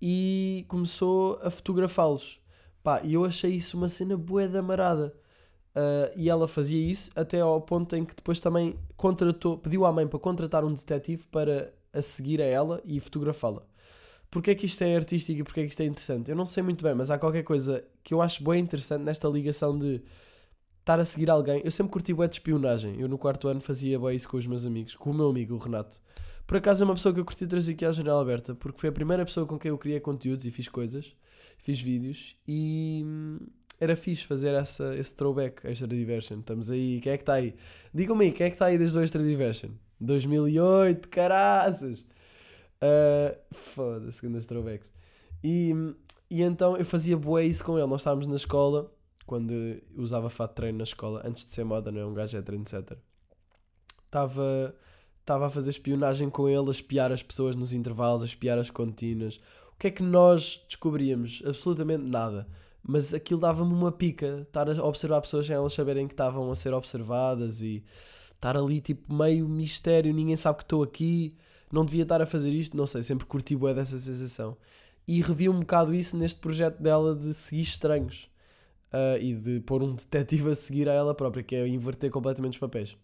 Speaker 1: e começou a fotografá-los. Pá, e eu achei isso uma cena bué da marada. Ah, e ela fazia isso até ao ponto em que depois também contratou, pediu à mãe para contratar um detetive para a seguir a ela e fotografá-la. Porquê é que isto é artístico e porquê é que isto é interessante? Eu não sei muito bem, mas há qualquer coisa que eu acho bem interessante nesta ligação de estar a seguir alguém. Eu sempre curti bué de espionagem. Eu no quarto ano fazia bué isso com os meus amigos, com o meu amigo, o Renato. Por acaso é uma pessoa que eu curti trazer aqui à janela aberta, porque foi a primeira pessoa com quem eu criei conteúdos e fiz coisas, fiz vídeos e hum, era fixe fazer essa, esse throwback Extra Diversion. Estamos aí, quem é que está aí? Digam-me aí, quem é que está aí desde o Extra Diversion? 2008, caraças! Uh, Foda-se, grandes throwbacks. E, e então eu fazia bué isso com ele. Nós estávamos na escola, quando usava fato de treino na escola, antes de ser moda, não é? Um gajo hétero, etc. Estava, estava a fazer espionagem com ele, a espiar as pessoas nos intervalos, a espiar as contínuas. O que é que nós descobríamos? Absolutamente nada. Mas aquilo dava-me uma pica, estar a observar pessoas sem elas saberem que estavam a ser observadas e estar ali tipo meio mistério, ninguém sabe que estou aqui, não devia estar a fazer isto, não sei, sempre curti bué dessa sensação. E revi um bocado isso neste projeto dela de seguir estranhos ah, e de pôr um detetive a seguir a ela própria, que é inverter completamente os papéis.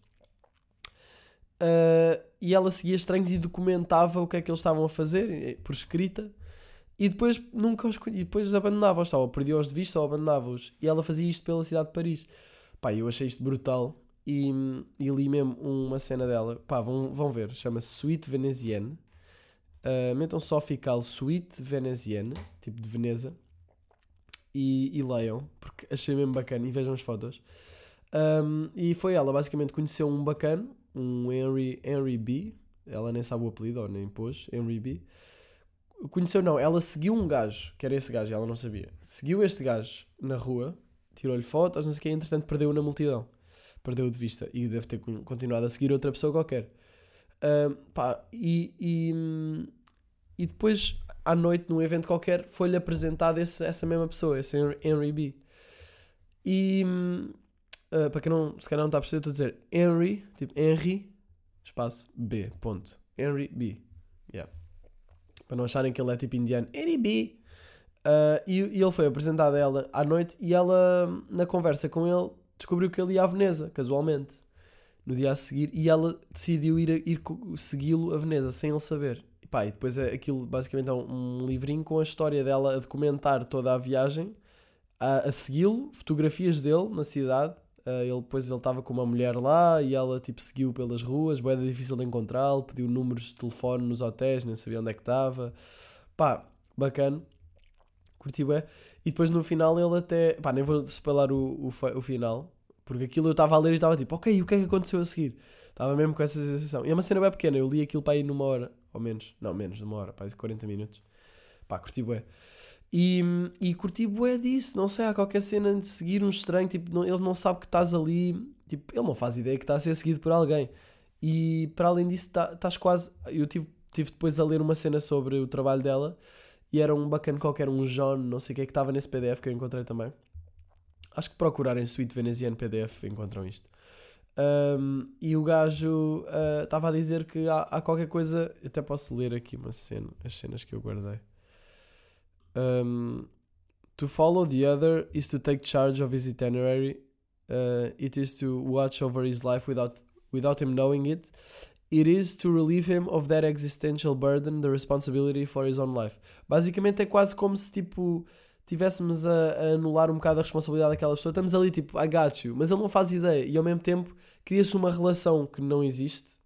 Speaker 1: Ah, e ela seguia estranhos e documentava o que é que eles estavam a fazer eh, por escrita e depois nunca os e depois abandonava-os, perdia-os de vista ou abandonava-os. E ela fazia isto pela cidade de Paris. Pá, eu achei isto brutal e, e li mesmo uma cena dela. Pá, vão, vão ver, chama-se Suite Venezienne. Uh, metam só fical Suite Venezienne, tipo de Veneza, e, e leiam, porque achei mesmo bacana. E vejam as fotos. Um, e foi ela, basicamente, conheceu um bacana, um Henry, Henry B. Ela nem sabe o apelido, ou nem pôs, Henry B. Conheceu, não, ela seguiu um gajo, que era esse gajo, ela não sabia. Seguiu este gajo na rua, tirou-lhe fotos, não sei o que, entretanto perdeu-o na multidão. Perdeu-o de vista e deve ter con- continuado a seguir outra pessoa qualquer. Ahm, pá, e, e, e depois, à noite, num evento qualquer, foi-lhe apresentado esse, essa mesma pessoa, esse Henry- B. E ah, para quem não, se calhar não está a perceber, estou a dizer Henry, tipo Henry, espaço B, ponto. Henry B. Yeah. Para não acharem que ele é tipo indiano. Henry B. Ah, e, e ele foi apresentado a ela à noite e ela, na conversa com ele, descobriu que ele ia à Veneza, casualmente, no dia a seguir, e ela decidiu ir, ir segui-lo a Veneza, sem ele saber. E, pá, e depois é, aquilo basicamente é um, um livrinho com a história dela a documentar toda a viagem, a, a segui-lo, fotografias dele na cidade. Ah, ele depois ele estava com uma mulher lá e ela tipo seguiu pelas ruas, bem difícil de encontrá-lo, pediu números de telefone nos hotéis, nem sabia onde é que estava. Pá, bacana. Curti bem. E depois no final ele até. Pá, nem vou spoiler o, o, o final. Porque aquilo eu estava a ler e estava tipo, ok, o que é que aconteceu a seguir? Estava mesmo com essa sensação. E é uma cena bem pequena, eu li aquilo para ir numa hora, ou menos. Não, menos de uma hora, para 40 minutos. Pá, curti bué. E, e curti bué disso, não sei, há qualquer cena de seguir um estranho, tipo, não, ele não sabe que estás ali, tipo, ele não faz ideia que está a ser seguido por alguém. E para além disso, tá- estás quase. Eu tive, tive depois a ler uma cena sobre o trabalho dela e era um bacana qualquer, um John, não sei o que é que estava nesse PDF que eu encontrei também. Acho que procurarem Suite Veneziano PDF encontram isto. Um, e o gajo ah, estava a dizer que há, há qualquer coisa. Até posso ler aqui uma cena, as cenas que eu guardei. Um, to follow the other is to take charge of his itinerary. Uh, it is to watch over his life without without him knowing it. It is to relieve him of that existential burden, the responsibility for his own life. Basicamente é quase como se tipo tivéssemos a, a anular um bocado a responsabilidade daquela pessoa. Estamos ali tipo, I got you, mas ele não faz ideia e ao mesmo tempo cria-se uma relação que não existe,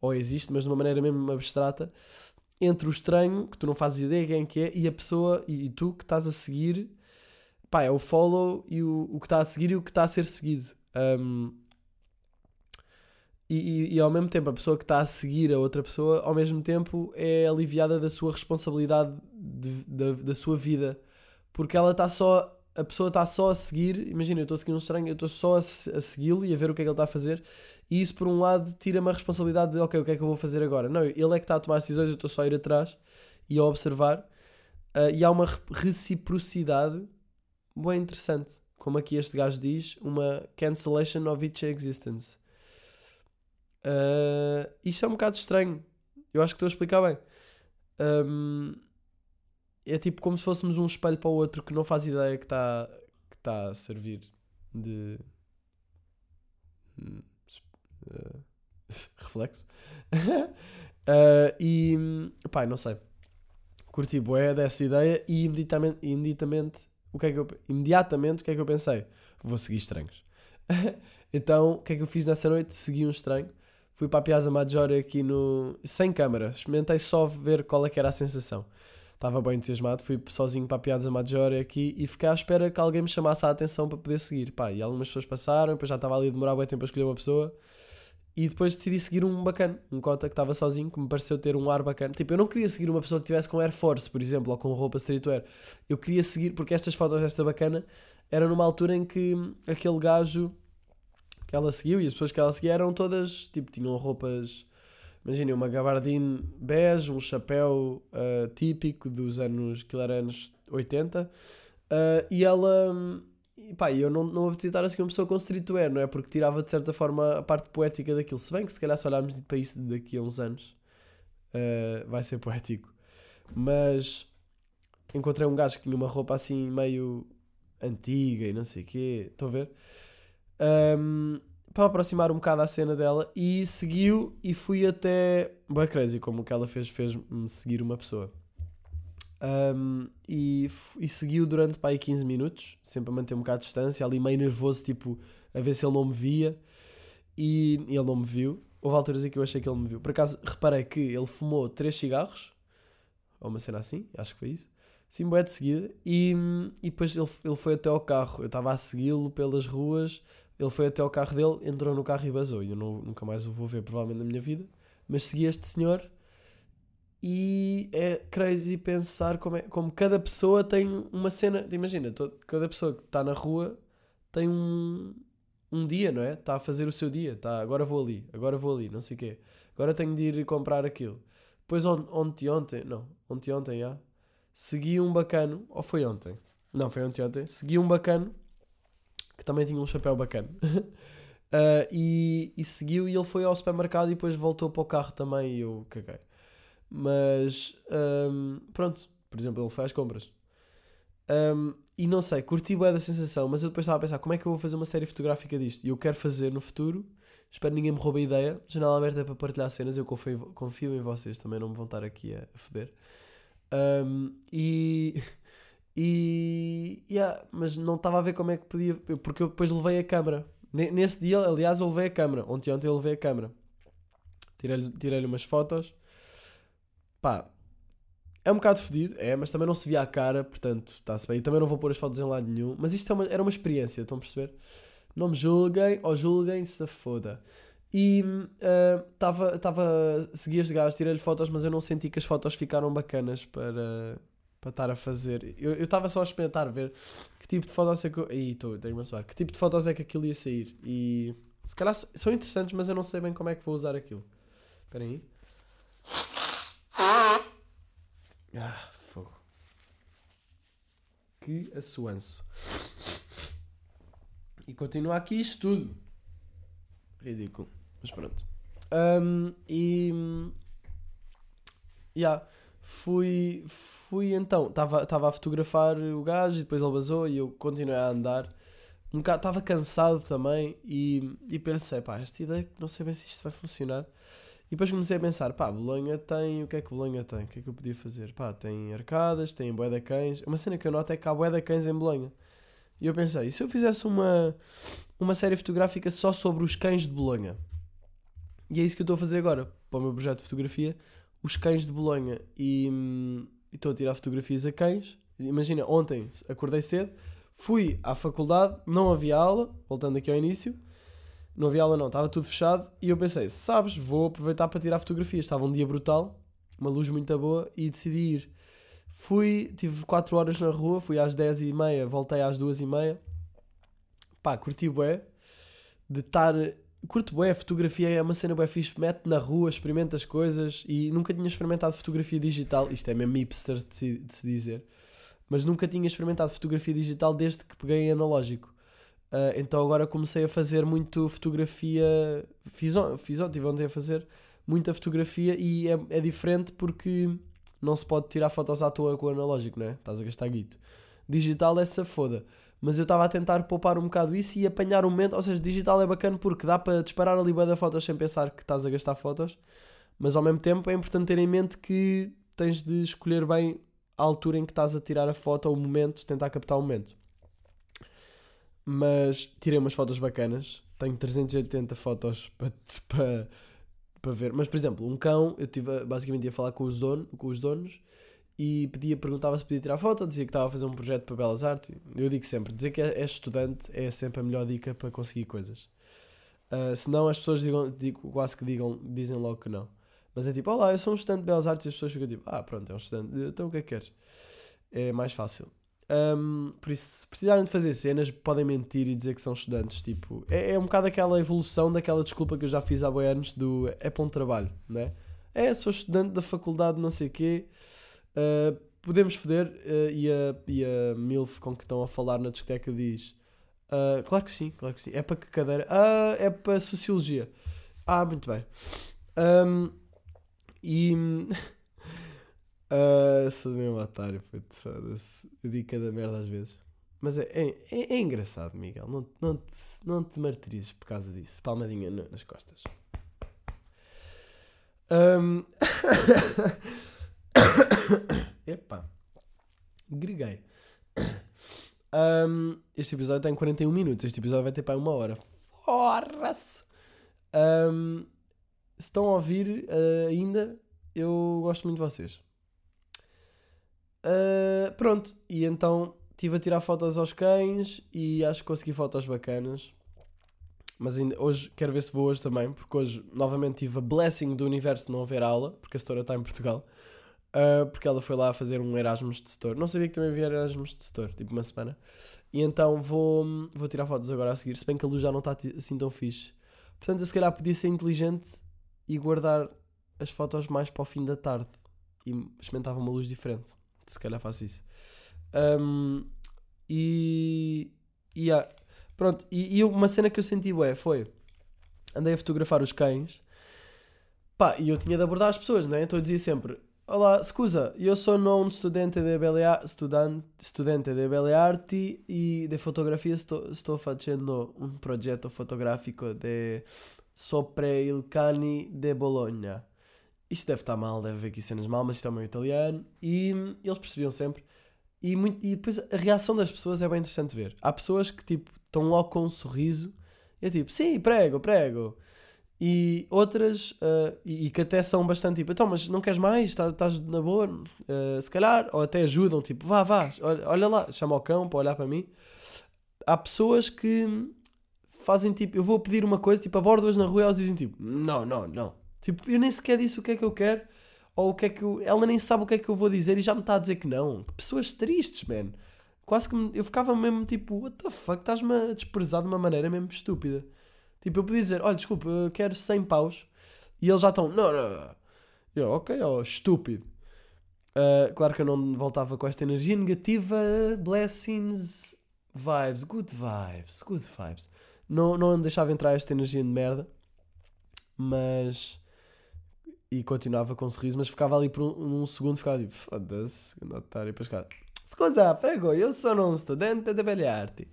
Speaker 1: ou existe, mas de uma maneira mesmo abstrata, entre o estranho, que tu não fazes ideia quem é que é, e a pessoa, e, e tu que estás a seguir, pá, é o follow e o, o que está a seguir e o que está a ser seguido. Um, e, e, e ao mesmo tempo a pessoa que está a seguir a outra pessoa, ao mesmo tempo é aliviada da sua responsabilidade de- da, da sua vida, porque ela está só a pessoa está só a seguir, imagina, eu estou a seguir um estranho, eu estou só a, a segui-lo e a ver o que é que ele está a fazer, e isso por um lado tira-me a responsabilidade de, ok, o que é que eu vou fazer agora? Não, ele é que está a tomar decisões, eu estou só a ir atrás e a observar, Ah, e há uma re- reciprocidade bem interessante, como aqui este gajo diz, uma cancellation of each existence. Ah, isto é um bocado estranho, eu acho que estou a explicar bem. Ahm, é tipo como se fôssemos um espelho para o outro que não faz ideia que está que tá a servir de eh, reflexo. Ah, e pá, não sei. Curti bué dessa ideia e imediatamente, imediatamente, o que é que eu, imediatamente o que é que eu pensei? Vou seguir estranhos. então, o que é que eu fiz nessa noite? Segui um estranho. Fui para a Piazza Maggiore aqui no. sem câmara. Experimentei só ver qual é que era a sensação. Estava bem entusiasmado. Fui sozinho para a Piazza Maggiore aqui e fiquei à espera que alguém me chamasse a atenção para poder seguir. Pá, e algumas pessoas passaram. Depois já estava ali a demorar bem tempo a escolher uma pessoa. E depois decidi seguir um bacana, um cota que estava sozinho, que me pareceu ter um ar bacana. Tipo, eu não queria seguir uma pessoa que tivesse com Air Force, por exemplo, ou com roupa streetwear. Eu queria seguir, porque estas fotos desta bacana eram numa altura em que aquele gajo que ela seguiu e as pessoas que ela seguia eram todas, tipo, tinham roupas. Imaginem, uma gabardine bege, um chapéu ah, típico dos anos, que era anos 80, ah, e ela. E pá, eu não, não apetecia estar assim uma pessoa com streetwear, não é? Porque tirava de certa forma a parte poética daquilo. Se bem que se calhar se olharmos para isso daqui a uns anos, ah, vai ser poético. Mas encontrei um gajo que tinha uma roupa assim meio antiga e não sei o quê, estão a ver? Ahm, para aproximar um bocado a cena dela e seguiu e fui até bem crazy como o que ela fez fez-me seguir uma pessoa Ahm, e, e seguiu durante para aí 15 minutos sempre a manter um bocado de distância ali meio nervoso tipo a ver se ele não me via e ele não me viu houve alturas em que eu achei que ele me viu por acaso reparei que ele fumou 3 cigarros ou uma cena assim acho que foi isso Sim, bué de seguida. E, e depois ele, ele foi até ao carro. Eu estava a segui-lo pelas ruas. Ele foi até ao carro dele, entrou no carro e basou. E eu não- nunca mais o vou ver, provavelmente, na minha vida. Mas segui este senhor. E é crazy pensar como, é, como cada pessoa tem uma cena. Imagina, to- cada pessoa que está na rua tem um, um dia, não é? Está a fazer o seu dia. Tá, agora vou ali, agora vou ali, não sei o quê. Agora tenho de ir comprar aquilo. Depois on, ontem, ontem, não, ontem, ontem, já. Segui um bacano, ou foi ontem? Não, foi ontem, ontem. Segui um bacano que também tinha um chapéu bacana. Ah, e, e seguiu e ele foi ao supermercado e depois voltou para o carro também e eu caguei. Mas ahm, pronto, por exemplo, ele foi às compras. Ahm, e não sei, curti bem da sensação, mas eu depois estava a pensar como é que eu vou fazer uma série fotográfica disto? E eu quero fazer no futuro. Espero que ninguém me roube a ideia. Janela aberta é para partilhar cenas. Eu confio, confio em vocês também, não me vão estar aqui a, a foder. Um, e. E. yeah, mas não estava a ver como é que podia. Porque eu depois levei a câmera. Ne- Nesse dia, aliás, eu levei a câmera. Ontem, ontem eu levei a câmera. Tirei-lhe tirei umas fotos. Pá. É um bocado fedido, é, mas também não se via a cara, portanto, está-se bem. E também não vou pôr as fotos em lado nenhum. Mas isto é uma- era uma experiência, estão a perceber? Não me julguem, ou julguem, se foda. E estava. Uh, segui este tirei-lhe fotos, mas eu não senti que as fotos ficaram bacanas para, para estar a fazer. Eu estava só a experimentar, ver que tipo de fotos é que. Ih, estou, tenho-me a suar. Que tipo de fotos é que aquilo ia sair. E se calhar são interessantes, mas eu não sei bem como é que vou usar aquilo. Espera aí. Ah, fogo. Que assoanço. E continua aqui isto tudo. Ridículo. Mas pronto. Um, e. Yeah, fui, fui então. Estava a fotografar o gajo e depois ele basou e eu continuei a andar. Um bocado estava cansado também e, e pensei, pá, esta ideia não sei bem se isto vai funcionar. E depois comecei a pensar, pá, Bolonha tem. O que é que Bolonha tem? O que é que eu podia fazer? Pá, tem arcadas, tem bué de cães. Uma cena que eu noto é que há bué de cães em Bolonha. E eu pensei, e se eu fizesse uma, uma série fotográfica só sobre os cães de Bolonha? E é isso que eu estou a fazer agora, para o meu projeto de fotografia, os cães de Bolonha. E estou a tirar fotografias a cães. Imagina, ontem acordei cedo, fui à faculdade, não havia aula, voltando aqui ao início, não havia aula não, estava tudo fechado, e eu pensei, sabes, vou aproveitar para tirar fotografias. Estava um dia brutal, uma luz muito boa, e decidi ir. Fui, tive 4 horas na rua, fui às 10 e meia, voltei às 2 e meia. Pá, curti bué de estar... Curto a fotografia é uma cena bué fixe, mete na rua, experimenta as coisas e nunca tinha experimentado fotografia digital, isto é mesmo hipster de se, de se dizer, mas nunca tinha experimentado fotografia digital desde que peguei em analógico. Ah, então agora comecei a fazer muito fotografia, fiz, fiz ontem, tive ontem a fazer muita fotografia e é, é diferente porque não se pode tirar fotos à toa com o analógico, não é? Estás a gastar guito. Digital é foda. Mas eu estava a tentar poupar um bocado isso e apanhar um momento. Ou seja, digital é bacana porque dá para disparar ali bué da fotos sem pensar que estás a gastar fotos. Mas ao mesmo tempo é importante ter em mente que tens de escolher bem a altura em que estás a tirar a foto ou o momento, tentar captar o momento. Mas tirei umas fotos bacanas. Tenho 380 fotos para, para, para ver. Mas, por exemplo, um cão, eu tive basicamente ia falar com os, dono, com os donos e pedia, perguntava se podia tirar foto, dizia que estava a fazer um projeto para Belas Artes. Eu digo sempre, dizer que é, é estudante é sempre a melhor dica para conseguir coisas. Uh, senão as pessoas digam, digo, quase que digam, dizem logo que não. Mas é tipo, olá, eu sou um estudante de Belas Artes e as pessoas ficam tipo, ah, pronto, é um estudante, então o que é que queres? É mais fácil. Um, por isso, se precisarem de fazer cenas, podem mentir e dizer que são estudantes. Tipo, é, é um bocado aquela evolução daquela desculpa que eu já fiz há boi anos do é para um trabalho, né? É, sou estudante da faculdade, não sei o quê. Uh, podemos foder. Uh, e, a, e a MILF com que estão a falar na discoteca diz: uh, Claro que sim, claro que sim. É para que cadeira? Ah, é para Sociologia. Ah, muito bem. Um, e. Uh, sou mesmo otário. Eu digo cada merda às vezes. Mas é, é, é, é engraçado, Miguel. Não, não, te, não te martirizes por causa disso. Palmadinha nas costas. Um... Epá. Greguei. Um, este episódio tem 41 minutos. Este episódio vai ter para uma hora. Forra-se! Um, se estão a ouvir uh, ainda, eu gosto muito de vocês. Uh, pronto, e então estive a tirar fotos aos cães e acho que consegui fotos bacanas. Mas ainda, hoje quero ver se vou hoje também, porque hoje novamente tive a blessing do universo de não haver aula, porque a setora está em Portugal. Uh, porque ela foi lá fazer um Erasmus de setor. Não sabia que também havia Erasmus de setor, tipo uma semana. E então vou, vou tirar fotos agora a seguir, se bem que a luz já não está assim tão fixe. Portanto, eu se calhar podia ser inteligente e guardar as fotos mais para o fim da tarde e experimentava uma luz diferente. Se calhar faço isso. Um, e. e ah, pronto, e, e uma cena que eu senti, ué, foi. Andei a fotografar os cães. Pá, e eu tinha de abordar as pessoas, né? Então eu dizia sempre: Olá, scusa, eu sou non studente de belle arti, studente, de belle arti e de fotografia sto, sto facendo un progetto fotografico de sopra il cani de Bologna. Isto deve estar mal, deve haver aqui cenas mal, mas isto é o meu italiano. E eles percebiam sempre. E, muito, e depois a reação das pessoas é bem interessante ver. Há pessoas que tipo estão logo com um sorriso e é tipo, sim, prego, prego. E outras, ah, e, e que até são bastante tipo, então, mas não queres mais? Tá- Estás na boa? Ah, se calhar, ou até ajudam, tipo, vá, vá, olha, olha lá, chama o cão para olhar para mim. Há pessoas que fazem tipo, eu vou pedir uma coisa, tipo, abordo-as na rua e elas dizem tipo, não, não, não. Tipo, eu nem sequer disse o que é que eu quero, ou o que é que eu, ela nem sabe o que é que eu vou dizer e já me está a dizer que não. Pessoas tristes, man. Quase que me- eu ficava mesmo tipo, what the fuck, estás-me a desprezar de uma maneira mesmo estúpida. Tipo, eu podia dizer, olha, desculpa, eu quero 100 paus. E eles já estão, não, não, não. Eu, ok, ó, estúpido. Ah, claro que eu não voltava com esta energia negativa. Blessings, vibes, good vibes, good vibes. Não, não deixava entrar esta energia de merda. Mas. E continuava com um sorriso, mas ficava ali por um, um segundo, ficava tipo, foda-se, otário. E depois scusa, prego, eu sou um estudante de belle arte.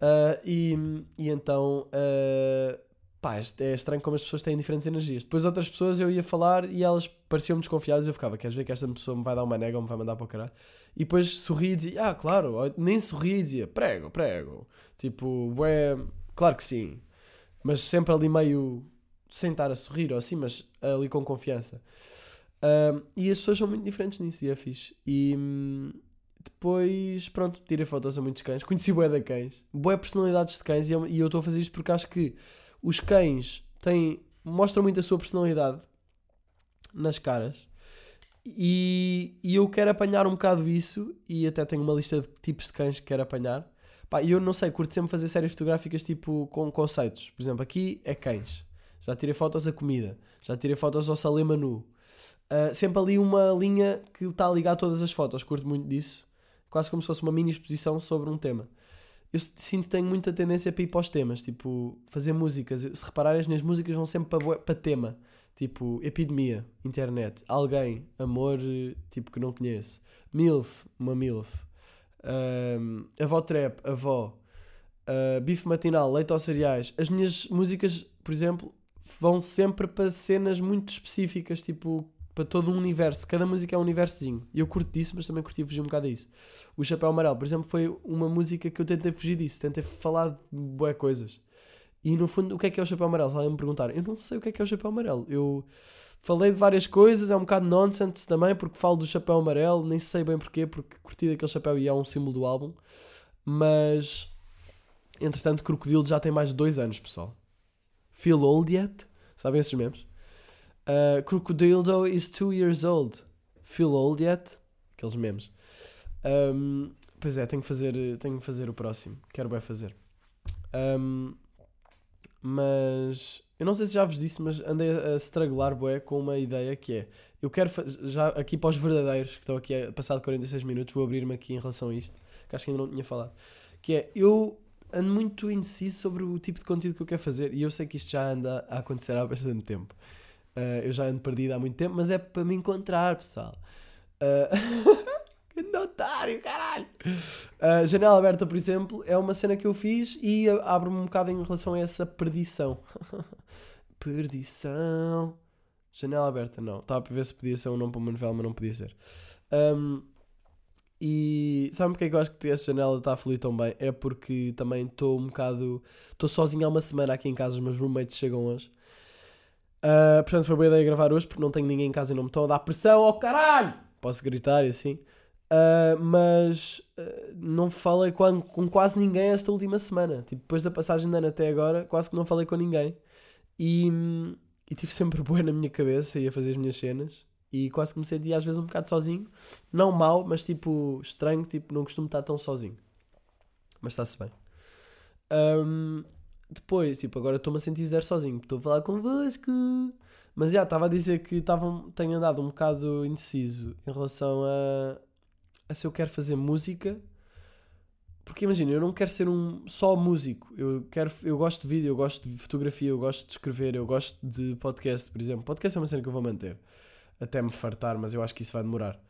Speaker 1: Ah, e, e então, ah, pá, é estranho como as pessoas têm diferentes energias. Depois outras pessoas eu ia falar e elas pareciam-me desconfiadas e eu ficava, queres ver que esta pessoa me vai dar uma nega ou me vai mandar para o caralho? E depois sorria e dizia, ah, claro, nem sorria e dizia, prego, prego. Tipo, ué, claro que sim. Mas sempre ali meio, sem estar a sorrir ou assim, mas ali com confiança. Ah, e as pessoas são muito diferentes nisso e é fixe. E hum, depois, pronto, tirei fotos a muitos cães. Conheci bué de cães. Bué personalidades de cães e eu estou a fazer isto porque acho que os cães têm, mostram muito a sua personalidade nas caras. E, e eu quero apanhar um bocado isso e até tenho uma lista de tipos de cães que quero apanhar. Pá, eu não sei, curto sempre fazer séries fotográficas tipo com conceitos. Por exemplo, aqui é cães. Já tirei fotos a comida. Já tirei fotos ao Salema nu. Uh, sempre ali uma linha que está a ligar todas as fotos. Curto muito disso. Quase como se fosse uma mini exposição sobre um tema. Eu sinto que tenho muita tendência para ir para os temas. Tipo, fazer músicas. Se repararem, as minhas músicas vão sempre para, para tema. Tipo, epidemia, internet, alguém, amor, tipo, que não conheço. MILF, uma MILF. Um, avó trap, avó. Uh, bife matinal, leite aos cereais. As minhas músicas, por exemplo, vão sempre para cenas muito específicas, tipo, para todo um universo. Cada música é um universozinho. E eu curto disso, mas também curti fugir um bocado disso. O Chapéu Amarelo, por exemplo, foi uma música que eu tentei fugir disso. Tentei falar de boas coisas. E no fundo, o que é que é o Chapéu Amarelo? Se alguém me perguntar, eu não sei o que é que é o Chapéu Amarelo. Eu falei de várias coisas, é um bocado nonsense também, porque falo do Chapéu Amarelo, nem sei bem porquê, porque curti daquele chapéu e é um símbolo do álbum. Mas, entretanto, Crocodilo já tem mais de dois anos, pessoal. Feel old yet? Sabem esses memes? Uh, Crocodildo is two years old. Feel old yet? Aqueles memes. Um, pois é, tenho que fazer, tenho que fazer o próximo. Quero bem fazer. Um, mas eu não sei se já vos disse, mas andei a estrangular bué com uma ideia que é eu quero já aqui para os verdadeiros que estão aqui a passar de 46 minutos, vou abrir-me aqui em relação a isto, que acho que ainda não tinha falado. Que é eu ando muito indeciso sobre o tipo de conteúdo que eu quero fazer e eu sei que isto já anda a acontecer há bastante tempo. Uh, eu já ando perdido há muito tempo, mas é para me encontrar, pessoal. Uh... que otário, caralho! Uh, janela aberta, por exemplo, é uma cena que eu fiz e abre-me um bocado em relação a essa perdição. perdição. Janela aberta, não. Estava para ver se podia ser um nome para uma novela, mas não podia ser. Um, e sabe porque é que eu acho que essa janela está a fluir tão bem? É porque também estou um bocado. Estou sozinho há uma semana aqui em casa, os meus roommates chegam hoje. Uh, portanto, foi boa ideia gravar hoje porque não tenho ninguém em casa e não me estão a dar pressão oh, caralho! Posso gritar e assim. Uh, mas uh, não falei com, com, quase ninguém esta última semana. Tipo, depois da passagem de ano até agora, quase que não falei com ninguém. E, e tive sempre boa na minha cabeça e a fazer as minhas cenas. E quase que me senti às vezes um bocado sozinho. Não mal, mas tipo estranho. Tipo, não costumo estar tão sozinho. Mas está-se bem. Um, depois, tipo, agora estou-me a sentir zero sozinho. Estou a falar convosco. Mas já, estava a dizer que tava, tenho andado um bocado indeciso em relação a, a se eu quero fazer música. Porque imagina, eu não quero ser um só músico. Eu, quero, eu gosto de vídeo, eu gosto de fotografia, eu gosto de escrever, eu gosto de podcast, por exemplo. Podcast é uma cena que eu vou manter até me fartar, mas eu acho que isso vai demorar.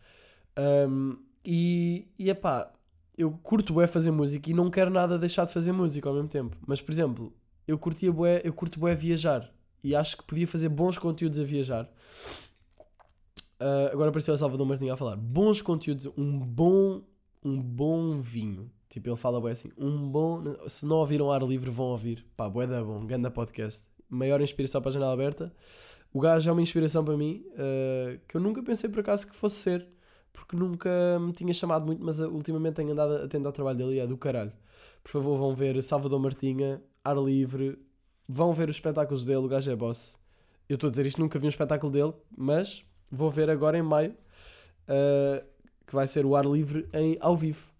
Speaker 1: Um, e, e epá, eu curto bué fazer música e não quero nada deixar de fazer música ao mesmo tempo. Mas, por exemplo, eu curtia bué, eu curto bué viajar e acho que podia fazer bons conteúdos a viajar. Uh, agora apareceu a Salvador Martinho a falar bons conteúdos, um bom, um bom vinho. Tipo, ele fala bué assim, um bom. Se não ouviram ar livre, vão ouvir. Pá, bué da bom, ganda podcast. Maior inspiração para a janela aberta. O gajo é uma inspiração para mim uh, que eu nunca pensei por acaso que fosse ser porque nunca me tinha chamado muito, mas uh, ultimamente tenho andado atento ao trabalho dele e é do caralho. Por favor, vão ver Salvador Martinha, Ar Livre, vão ver os espetáculos dele, o gajo é boss. Eu estou a dizer isto, nunca vi um espetáculo dele, mas vou ver agora em maio, uh, que vai ser o Ar Livre em, ao vivo.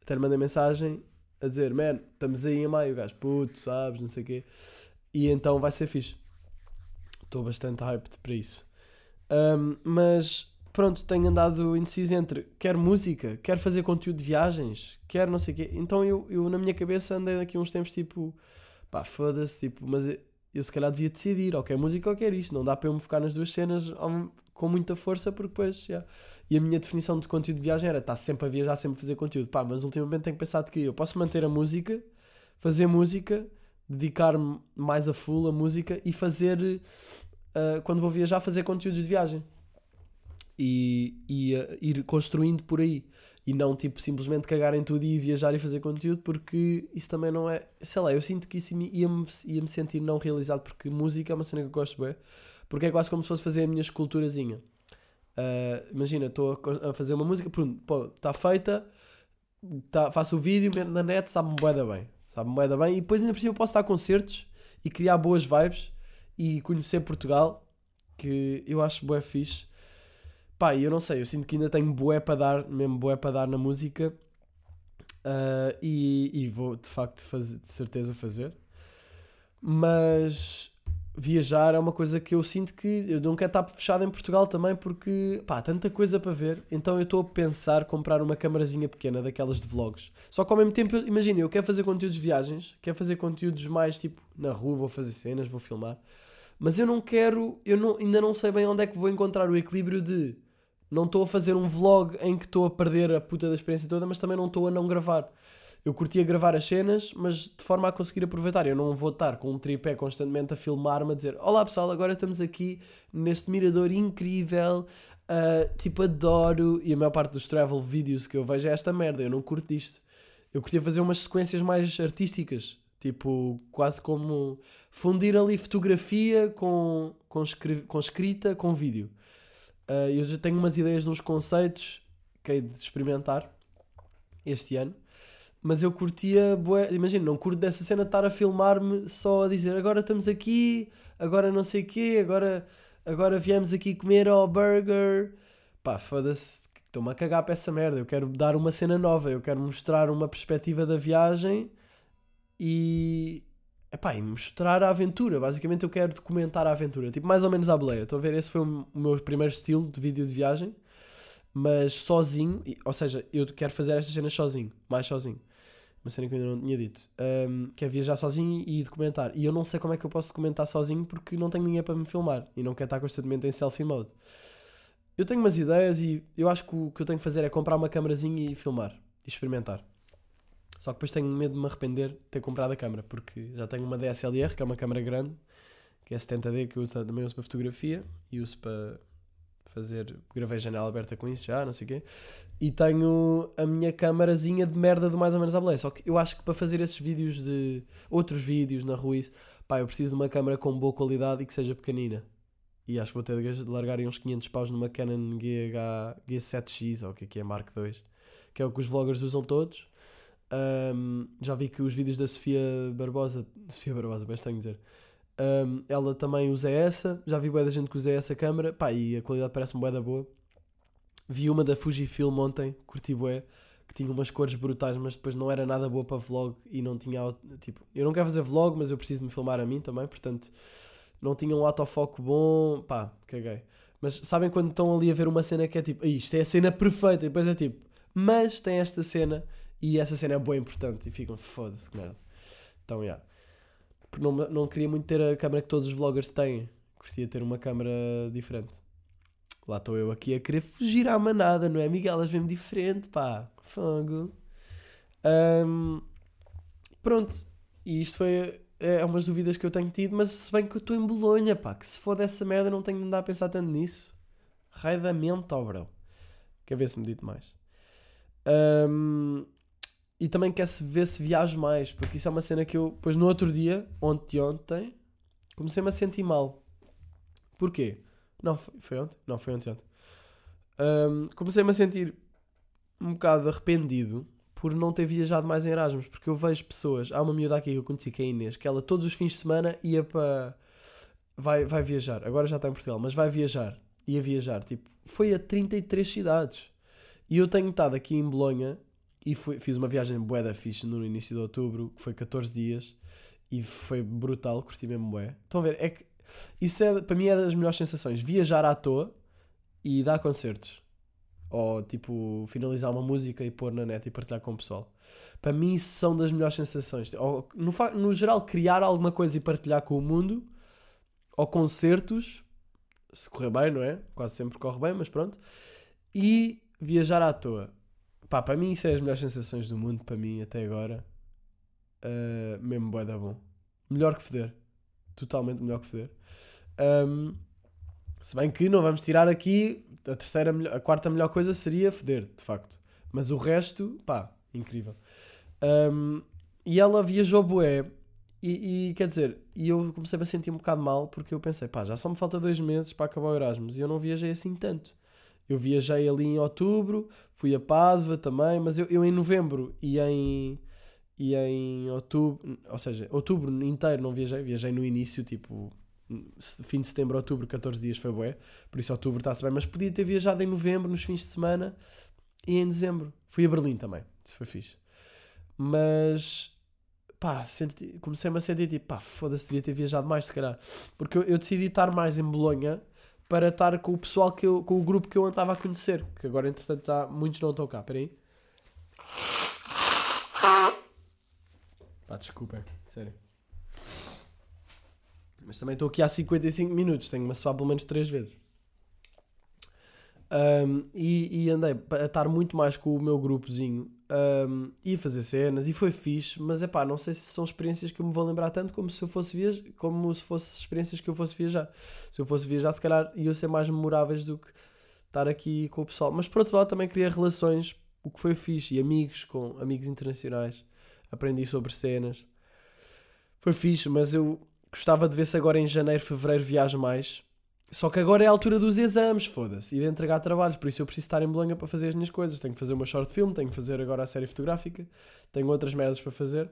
Speaker 1: Até lhe mandei mensagem a dizer, man, estamos aí em maio, o gajo, puto, sabes, não sei o quê. E então vai ser fixe. Estou bastante hyped para isso. Um, mas pronto, tenho andado indeciso entre quer música, quer fazer conteúdo de viagens, quer não sei o quê. Então eu, eu na minha cabeça andei daqui uns tempos tipo, pá, foda-se, tipo, mas eu, eu, se calhar devia decidir, ou quer música ou quer isto. Não dá para eu me focar nas duas cenas com muita força, porque depois, yeah. E a minha definição de conteúdo de viagem era estar sempre a viajar, sempre a fazer conteúdo. Pá, mas ultimamente tenho pensado que eu posso manter a música, fazer música, dedicar-me mais a full a música e fazer, uh, quando vou viajar, fazer conteúdos de viagem e, e uh, ir construindo por aí. E não tipo simplesmente cagar em tudo e viajar e fazer conteúdo porque isso também não é sei lá, eu sinto que isso ia-me ia -me sentir não realizado porque música é uma cena que eu gosto bem porque é quase como se fosse fazer a minha esculturazinha. Uh, imagina, estou a, fazer uma música pronto, está feita tá, faço o vídeo na net, sabe-me boeda bem sabe-me bem e depois ainda por cima posso estar a concertos e criar boas vibes e conhecer Portugal que eu acho bué fixe Pá, eu não sei, eu sinto que ainda tenho bué para dar, mesmo bué para dar na música. ah, e, e vou de facto fazer, de certeza fazer. Mas viajar é uma coisa que eu sinto que eu não quero estar fechado em Portugal também porque pá, tanta coisa para ver. Então eu estou a pensar comprar uma camarazinha pequena daquelas de vlogs. Só que ao mesmo tempo, imagina, eu quero fazer conteúdos de viagens, quero fazer conteúdos mais tipo na rua, vou fazer cenas, vou filmar. Mas eu não quero, eu não, ainda não sei bem onde é que vou encontrar o equilíbrio de não estou a fazer um vlog em que estou a perder a puta da experiência toda, mas também não estou a não gravar. Eu curtia gravar as cenas, mas de forma a conseguir aproveitar. Eu não vou estar com um tripé constantemente a filmar-me, a dizer: Olá pessoal, agora estamos aqui neste mirador incrível, ah, tipo, adoro. E a maior parte dos travel videos que eu vejo é esta merda. Eu não curto disto. Eu curtia fazer umas sequências mais artísticas, tipo, quase como fundir ali fotografia com, com, escri- com escrita, com vídeo. Ah, eu já tenho umas ideias nos conceitos que hei de experimentar este ano. Mas eu curtia, bué, imagina, não curto dessa cena de estar a filmar-me só a dizer agora estamos aqui, agora não sei o quê, agora, agora viemos aqui comer ao burger. Pá, foda-se, estou-me a cagar para essa merda. Eu quero dar uma cena nova, eu quero mostrar uma perspectiva da viagem e, epá, e mostrar a aventura. Basicamente eu quero documentar a aventura, tipo mais ou menos à boleia. Estou a ver, esse foi o meu primeiro estilo de vídeo de viagem mas sozinho, ou seja, eu quero fazer estas cenas sozinho, mais sozinho. Uma cena que eu ainda não tinha dito. Um, é viajar sozinho e documentar. E eu não sei como é que eu posso documentar sozinho porque não tenho ninguém para me filmar e não quero estar constantemente em selfie mode. Eu tenho umas ideias e eu acho que o que eu tenho que fazer é comprar uma câmerazinha e filmar e experimentar. Só que depois tenho medo de me arrepender de ter comprado a câmera porque já tenho uma DSLR, que é uma câmera grande, que é 70D, que eu uso, também uso para fotografia e uso para fazer. Gravei janela aberta com isso já, não sei o quê. E tenho a minha câmarazinha de merda do mais ou menos à boleia. Só que eu acho que para fazer esses vídeos de. outros vídeos na rua, isso, pá, eu preciso de uma câmera com boa qualidade e que seja pequenina. E acho que vou ter de largar uns 500 paus numa Canon GH, G7X, ou o que é que é, Mark II, que é o que os vloggers usam todos. Ahm, já vi que os vídeos da Sofia Barbosa, Sofia Barbosa, bem estranho dizer, ahm, ela também usa essa. Já vi bué da gente que usa essa câmera, pá, e a qualidade parece-me bué da boa. Vi uma da Fujifilm ontem, curti bué, que tinha umas cores brutais, mas depois não era nada boa para vlog e não tinha, tipo, eu não quero fazer vlog, mas eu preciso me filmar a mim também, portanto, não tinha um autofoco bom, pá, caguei. Mas sabem quando estão ali a ver uma cena que é tipo, "Ih, isto é a cena perfeita, e depois é tipo, mas tem esta cena e essa cena é boa e importante, e ficam, foda-se, que merda. Então, já. Porque Não, não queria muito ter a câmera que todos os vloggers têm, curtia ter uma câmera diferente. Lá estou eu aqui a querer fugir à manada, não é? Miguel, elas vêm diferente, pá. Fogo. Ahm, pronto. E isto foi é umas dúvidas que eu tenho tido, mas se bem que eu estou em Bolonha, pá, que se for dessa merda não tenho de andar a pensar tanto nisso. Raio ó, bro. Quer ver se me dito mais. Ahm, e também quer se ver se viajo mais, porque isso é uma cena que eu, depois no outro dia, ontem, ontem, comecei-me a sentir mal. Porquê? Não, foi, foi ontem? Não, foi ontem, ontem. Ahm, comecei-me a sentir um bocado arrependido por não ter viajado mais em Erasmus, porque eu vejo pessoas, há uma miúda aqui que eu conheci que é a Inês, que ela todos os fins de semana ia para vai, vai viajar, agora já está em Portugal, mas vai viajar, ia viajar, tipo, foi a 33 cidades. E eu tenho estado aqui em Bolonha e fui, fiz uma viagem bué da fixe no início de outubro, que foi 14 dias, e foi brutal, curti mesmo bué. Estão a ver, é que isso é, para mim é das melhores sensações, viajar à toa e dar concertos. Ou tipo, finalizar uma música e pôr na net e partilhar com o pessoal. Para mim, isso são das melhores sensações. Ou, no, no geral, criar alguma coisa e partilhar com o mundo. Ou concertos, se correr bem, não é? Quase sempre corre bem, mas pronto. E viajar à toa. Pá, para mim, isso é as melhores sensações do mundo. Para mim, até agora. Uh, mesmo bué da bom. Melhor que foder. Totalmente melhor que foder. Um, se bem que não vamos tirar aqui a terceira, a quarta melhor coisa seria foder, de facto. Mas o resto, pá, incrível. Um, e ela viajou bué. E, e, quer dizer, e eu comecei a sentir um bocado mal porque eu pensei, pá, já só me falta dois meses para acabar o Erasmus e eu não viajei assim tanto. Eu viajei ali em outubro, fui a Pádua também, mas eu, eu em novembro e em, e em outubro, ou seja, outubro inteiro não viajei, viajei no início, tipo, Fim de setembro, outubro, 14 dias foi bué. Por isso outubro está-se bem. Mas podia ter viajado em novembro, nos fins de semana e em dezembro. Fui a Berlim também. Isso foi fixe. Mas pá, senti, comecei-me a sentir tipo, pá, foda-se, devia ter viajado mais, se calhar. Porque eu, eu, decidi estar mais em Bolonha para estar com o pessoal que eu, com o grupo que eu andava a conhecer. Que agora, entretanto, já, muitos não estão cá. Peraí. Pá, desculpem, sério. Mas também estou aqui há 55 minutos, tenho-me a pelo menos 3 vezes. Um, e, e, andei a estar muito mais com o meu grupozinho um, e fazer cenas e foi fixe, mas é pá, não sei se são experiências que eu me vou lembrar tanto como se eu fosse viajar, como se fosse experiências que eu fosse viajar. Se eu fosse viajar, se calhar iam ser mais memoráveis do que estar aqui com o pessoal. Mas por outro lado também queria relações, o que foi fixe, e amigos com amigos internacionais. Aprendi sobre cenas. Foi fixe, mas eu gostava de ver se agora em janeiro, fevereiro viajo mais só que agora é a altura dos exames, foda-se, e de entregar trabalhos, por isso eu preciso estar em Bolonha para fazer as minhas coisas. Tenho que fazer uma short film, tenho que fazer agora a série fotográfica, tenho outras merdas para fazer.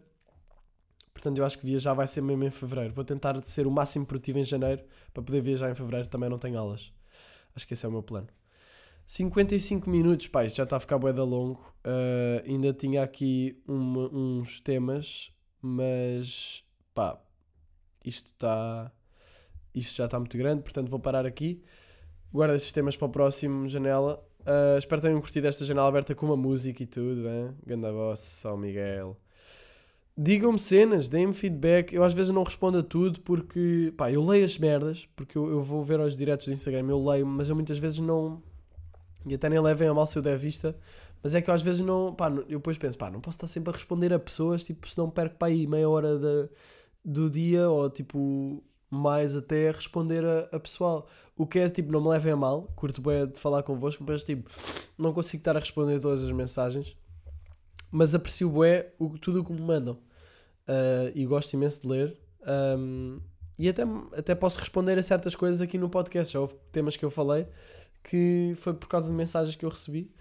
Speaker 1: Portanto, eu acho que viajar vai ser mesmo em fevereiro. Vou tentar ser o máximo produtivo em janeiro para poder viajar em fevereiro. Também não tenho aulas. Acho que esse é o meu plano. 55 minutos, pá, isto já está a ficar bué da longo. Uh, ainda tinha aqui uma, uns temas, mas pá, isto está isto já está muito grande, portanto vou parar aqui. Esses temas para o próximo janela. Uh, espero que tenham curtido esta janela aberta com uma música e tudo, né? Ganda Boss, São Miguel. Digam-me cenas, deem-me feedback. Eu às vezes não respondo a tudo porque, pá, eu leio as merdas, porque eu, eu vou ver os diretos do Instagram, eu leio, mas eu muitas vezes não. E até nem levem a mal se eu der vista. Mas é que eu às vezes não. Pá, eu depois penso, pá, não posso estar sempre a responder a pessoas, tipo, se não perco para aí meia hora de, do dia ou tipo mais até responder a, a, pessoal. O que é tipo, não me levem a mal, curto bem de falar convosco, mas tipo, não consigo estar a responder todas as mensagens, mas aprecio bem o, tudo o que me mandam uh, e gosto imenso de ler. Um, e até, até posso responder a certas coisas aqui no podcast. Já houve temas que eu falei que foi por causa de mensagens que eu recebi.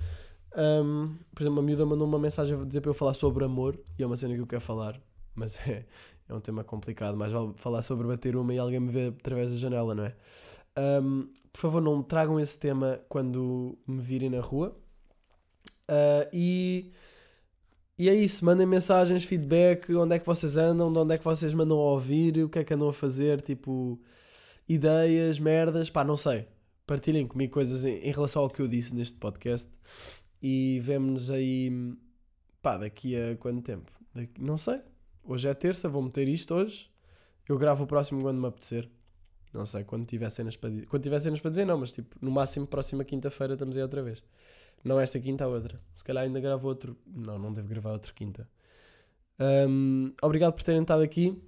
Speaker 1: Um, por exemplo, a miúda mandou uma mensagem a dizer para eu falar sobre amor e é uma cena que eu quero falar, mas é, é um tema complicado, mas vale falar sobre bater uma e alguém me vê através da janela, não é? Um, por favor, não tragam esse tema quando me virem na rua. Uh, e, e é isso, mandem mensagens, feedback, onde é que vocês andam, de onde é que vocês mandam a ouvir, o que é que andam a fazer, tipo, ideias, merdas, pá, não sei. Partilhem comigo coisas em, em relação ao que eu disse neste podcast e vemo-nos aí, pá, daqui a quanto tempo? Daqui, não sei, Hoje é terça, vou meter isto hoje. Eu gravo o próximo quando me apetecer. Não sei, quando tiver cenas para dizer. Quando tiver cenas para dizer, não, mas tipo, no máximo, próxima quinta-feira estamos aí outra vez. Não esta quinta, a outra. Se calhar ainda gravo outro. Não, não devo gravar outro quinta. Um, obrigado por terem estado aqui.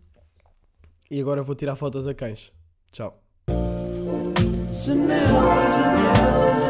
Speaker 1: E agora vou tirar fotos a cães. Tchau. Janela, janela.